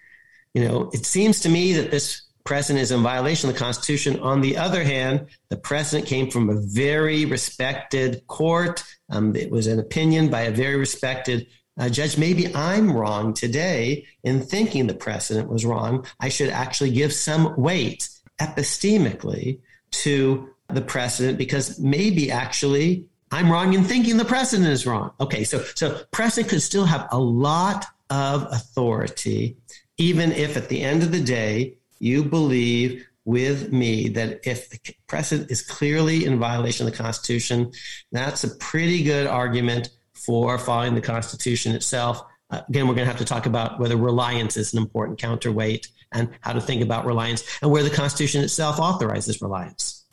you know, it seems to me that this precedent is in violation of the Constitution. On the other hand, the precedent came from a very respected court. Um, it was an opinion by a very respected uh, Judge, maybe I'm wrong today in thinking the precedent was wrong. I should actually give some weight epistemically to the precedent because maybe actually I'm wrong in thinking the precedent is wrong. Okay, so so precedent could still have a lot of authority, even if at the end of the day you believe with me that if the precedent is clearly in violation of the Constitution, that's a pretty good argument for following the Constitution itself. Uh, again, we're going to have to talk about whether reliance is an important counterweight and how to think about reliance and where the Constitution itself authorizes reliance.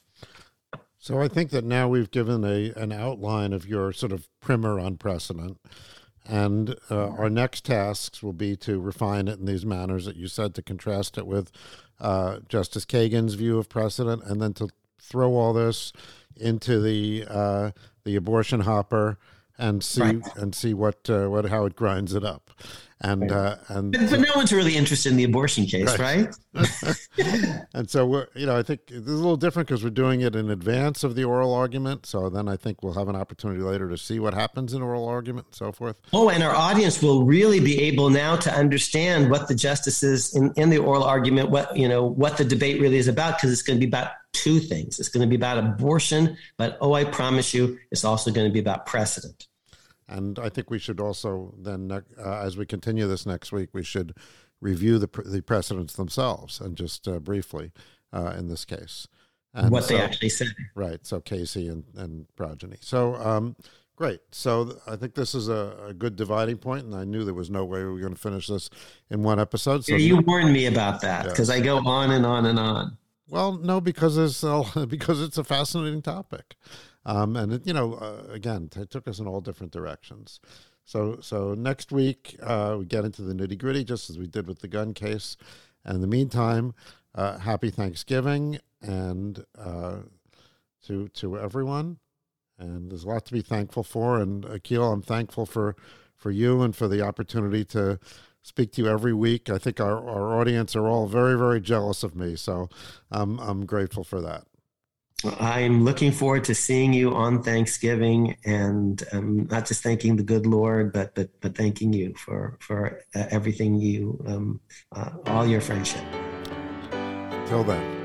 So I think that now we've given a an outline of your sort of primer on precedent. And uh, our next tasks will be to refine it in these manners that you said, to contrast it with uh, Justice Kagan's view of precedent, and then to throw all this into the uh, the abortion hopper and see right. and see what uh, what how it grinds it up and uh, and but, but, no one's really interested in the abortion case right, right? and so we're you know i think it's a little different because we're doing it in advance of the oral argument so then i think we'll have an opportunity later to see what happens in oral argument and so forth oh and our audience will really be able now to understand what the justices in, in the oral argument what you know what the debate really is about because it's going to be about two things. It's going to be about abortion, but oh, I promise you, it's also going to be about precedent. And I think we should also then, uh, as we continue this next week, we should review the the precedents themselves and just uh, briefly uh, in this case. And what so, they actually said. Right. So Casey and, and progeny. So um, great. So I think this is a, a, good dividing point, and I knew there was no way we were going to finish this in one episode. So you warned me about that because yeah. I go on and on and on. Well, no, because it's uh, because it's a fascinating topic, um, and it, you know, uh, again, it took us in all different directions. So, so next week uh, we get into the nitty gritty, just as we did with the gun case. And in the meantime, uh, happy Thanksgiving and uh, to to everyone. And there's a lot to be thankful for. And Akhil, I'm thankful for for you and for the opportunity to speak to you every week. I think our, our audience are all very, very jealous of me. So um, I'm grateful for that. I'm looking forward to seeing you on Thanksgiving, and um, not just thanking the good Lord, but but but thanking you for for uh, everything you, um, uh, all your friendship. Till then.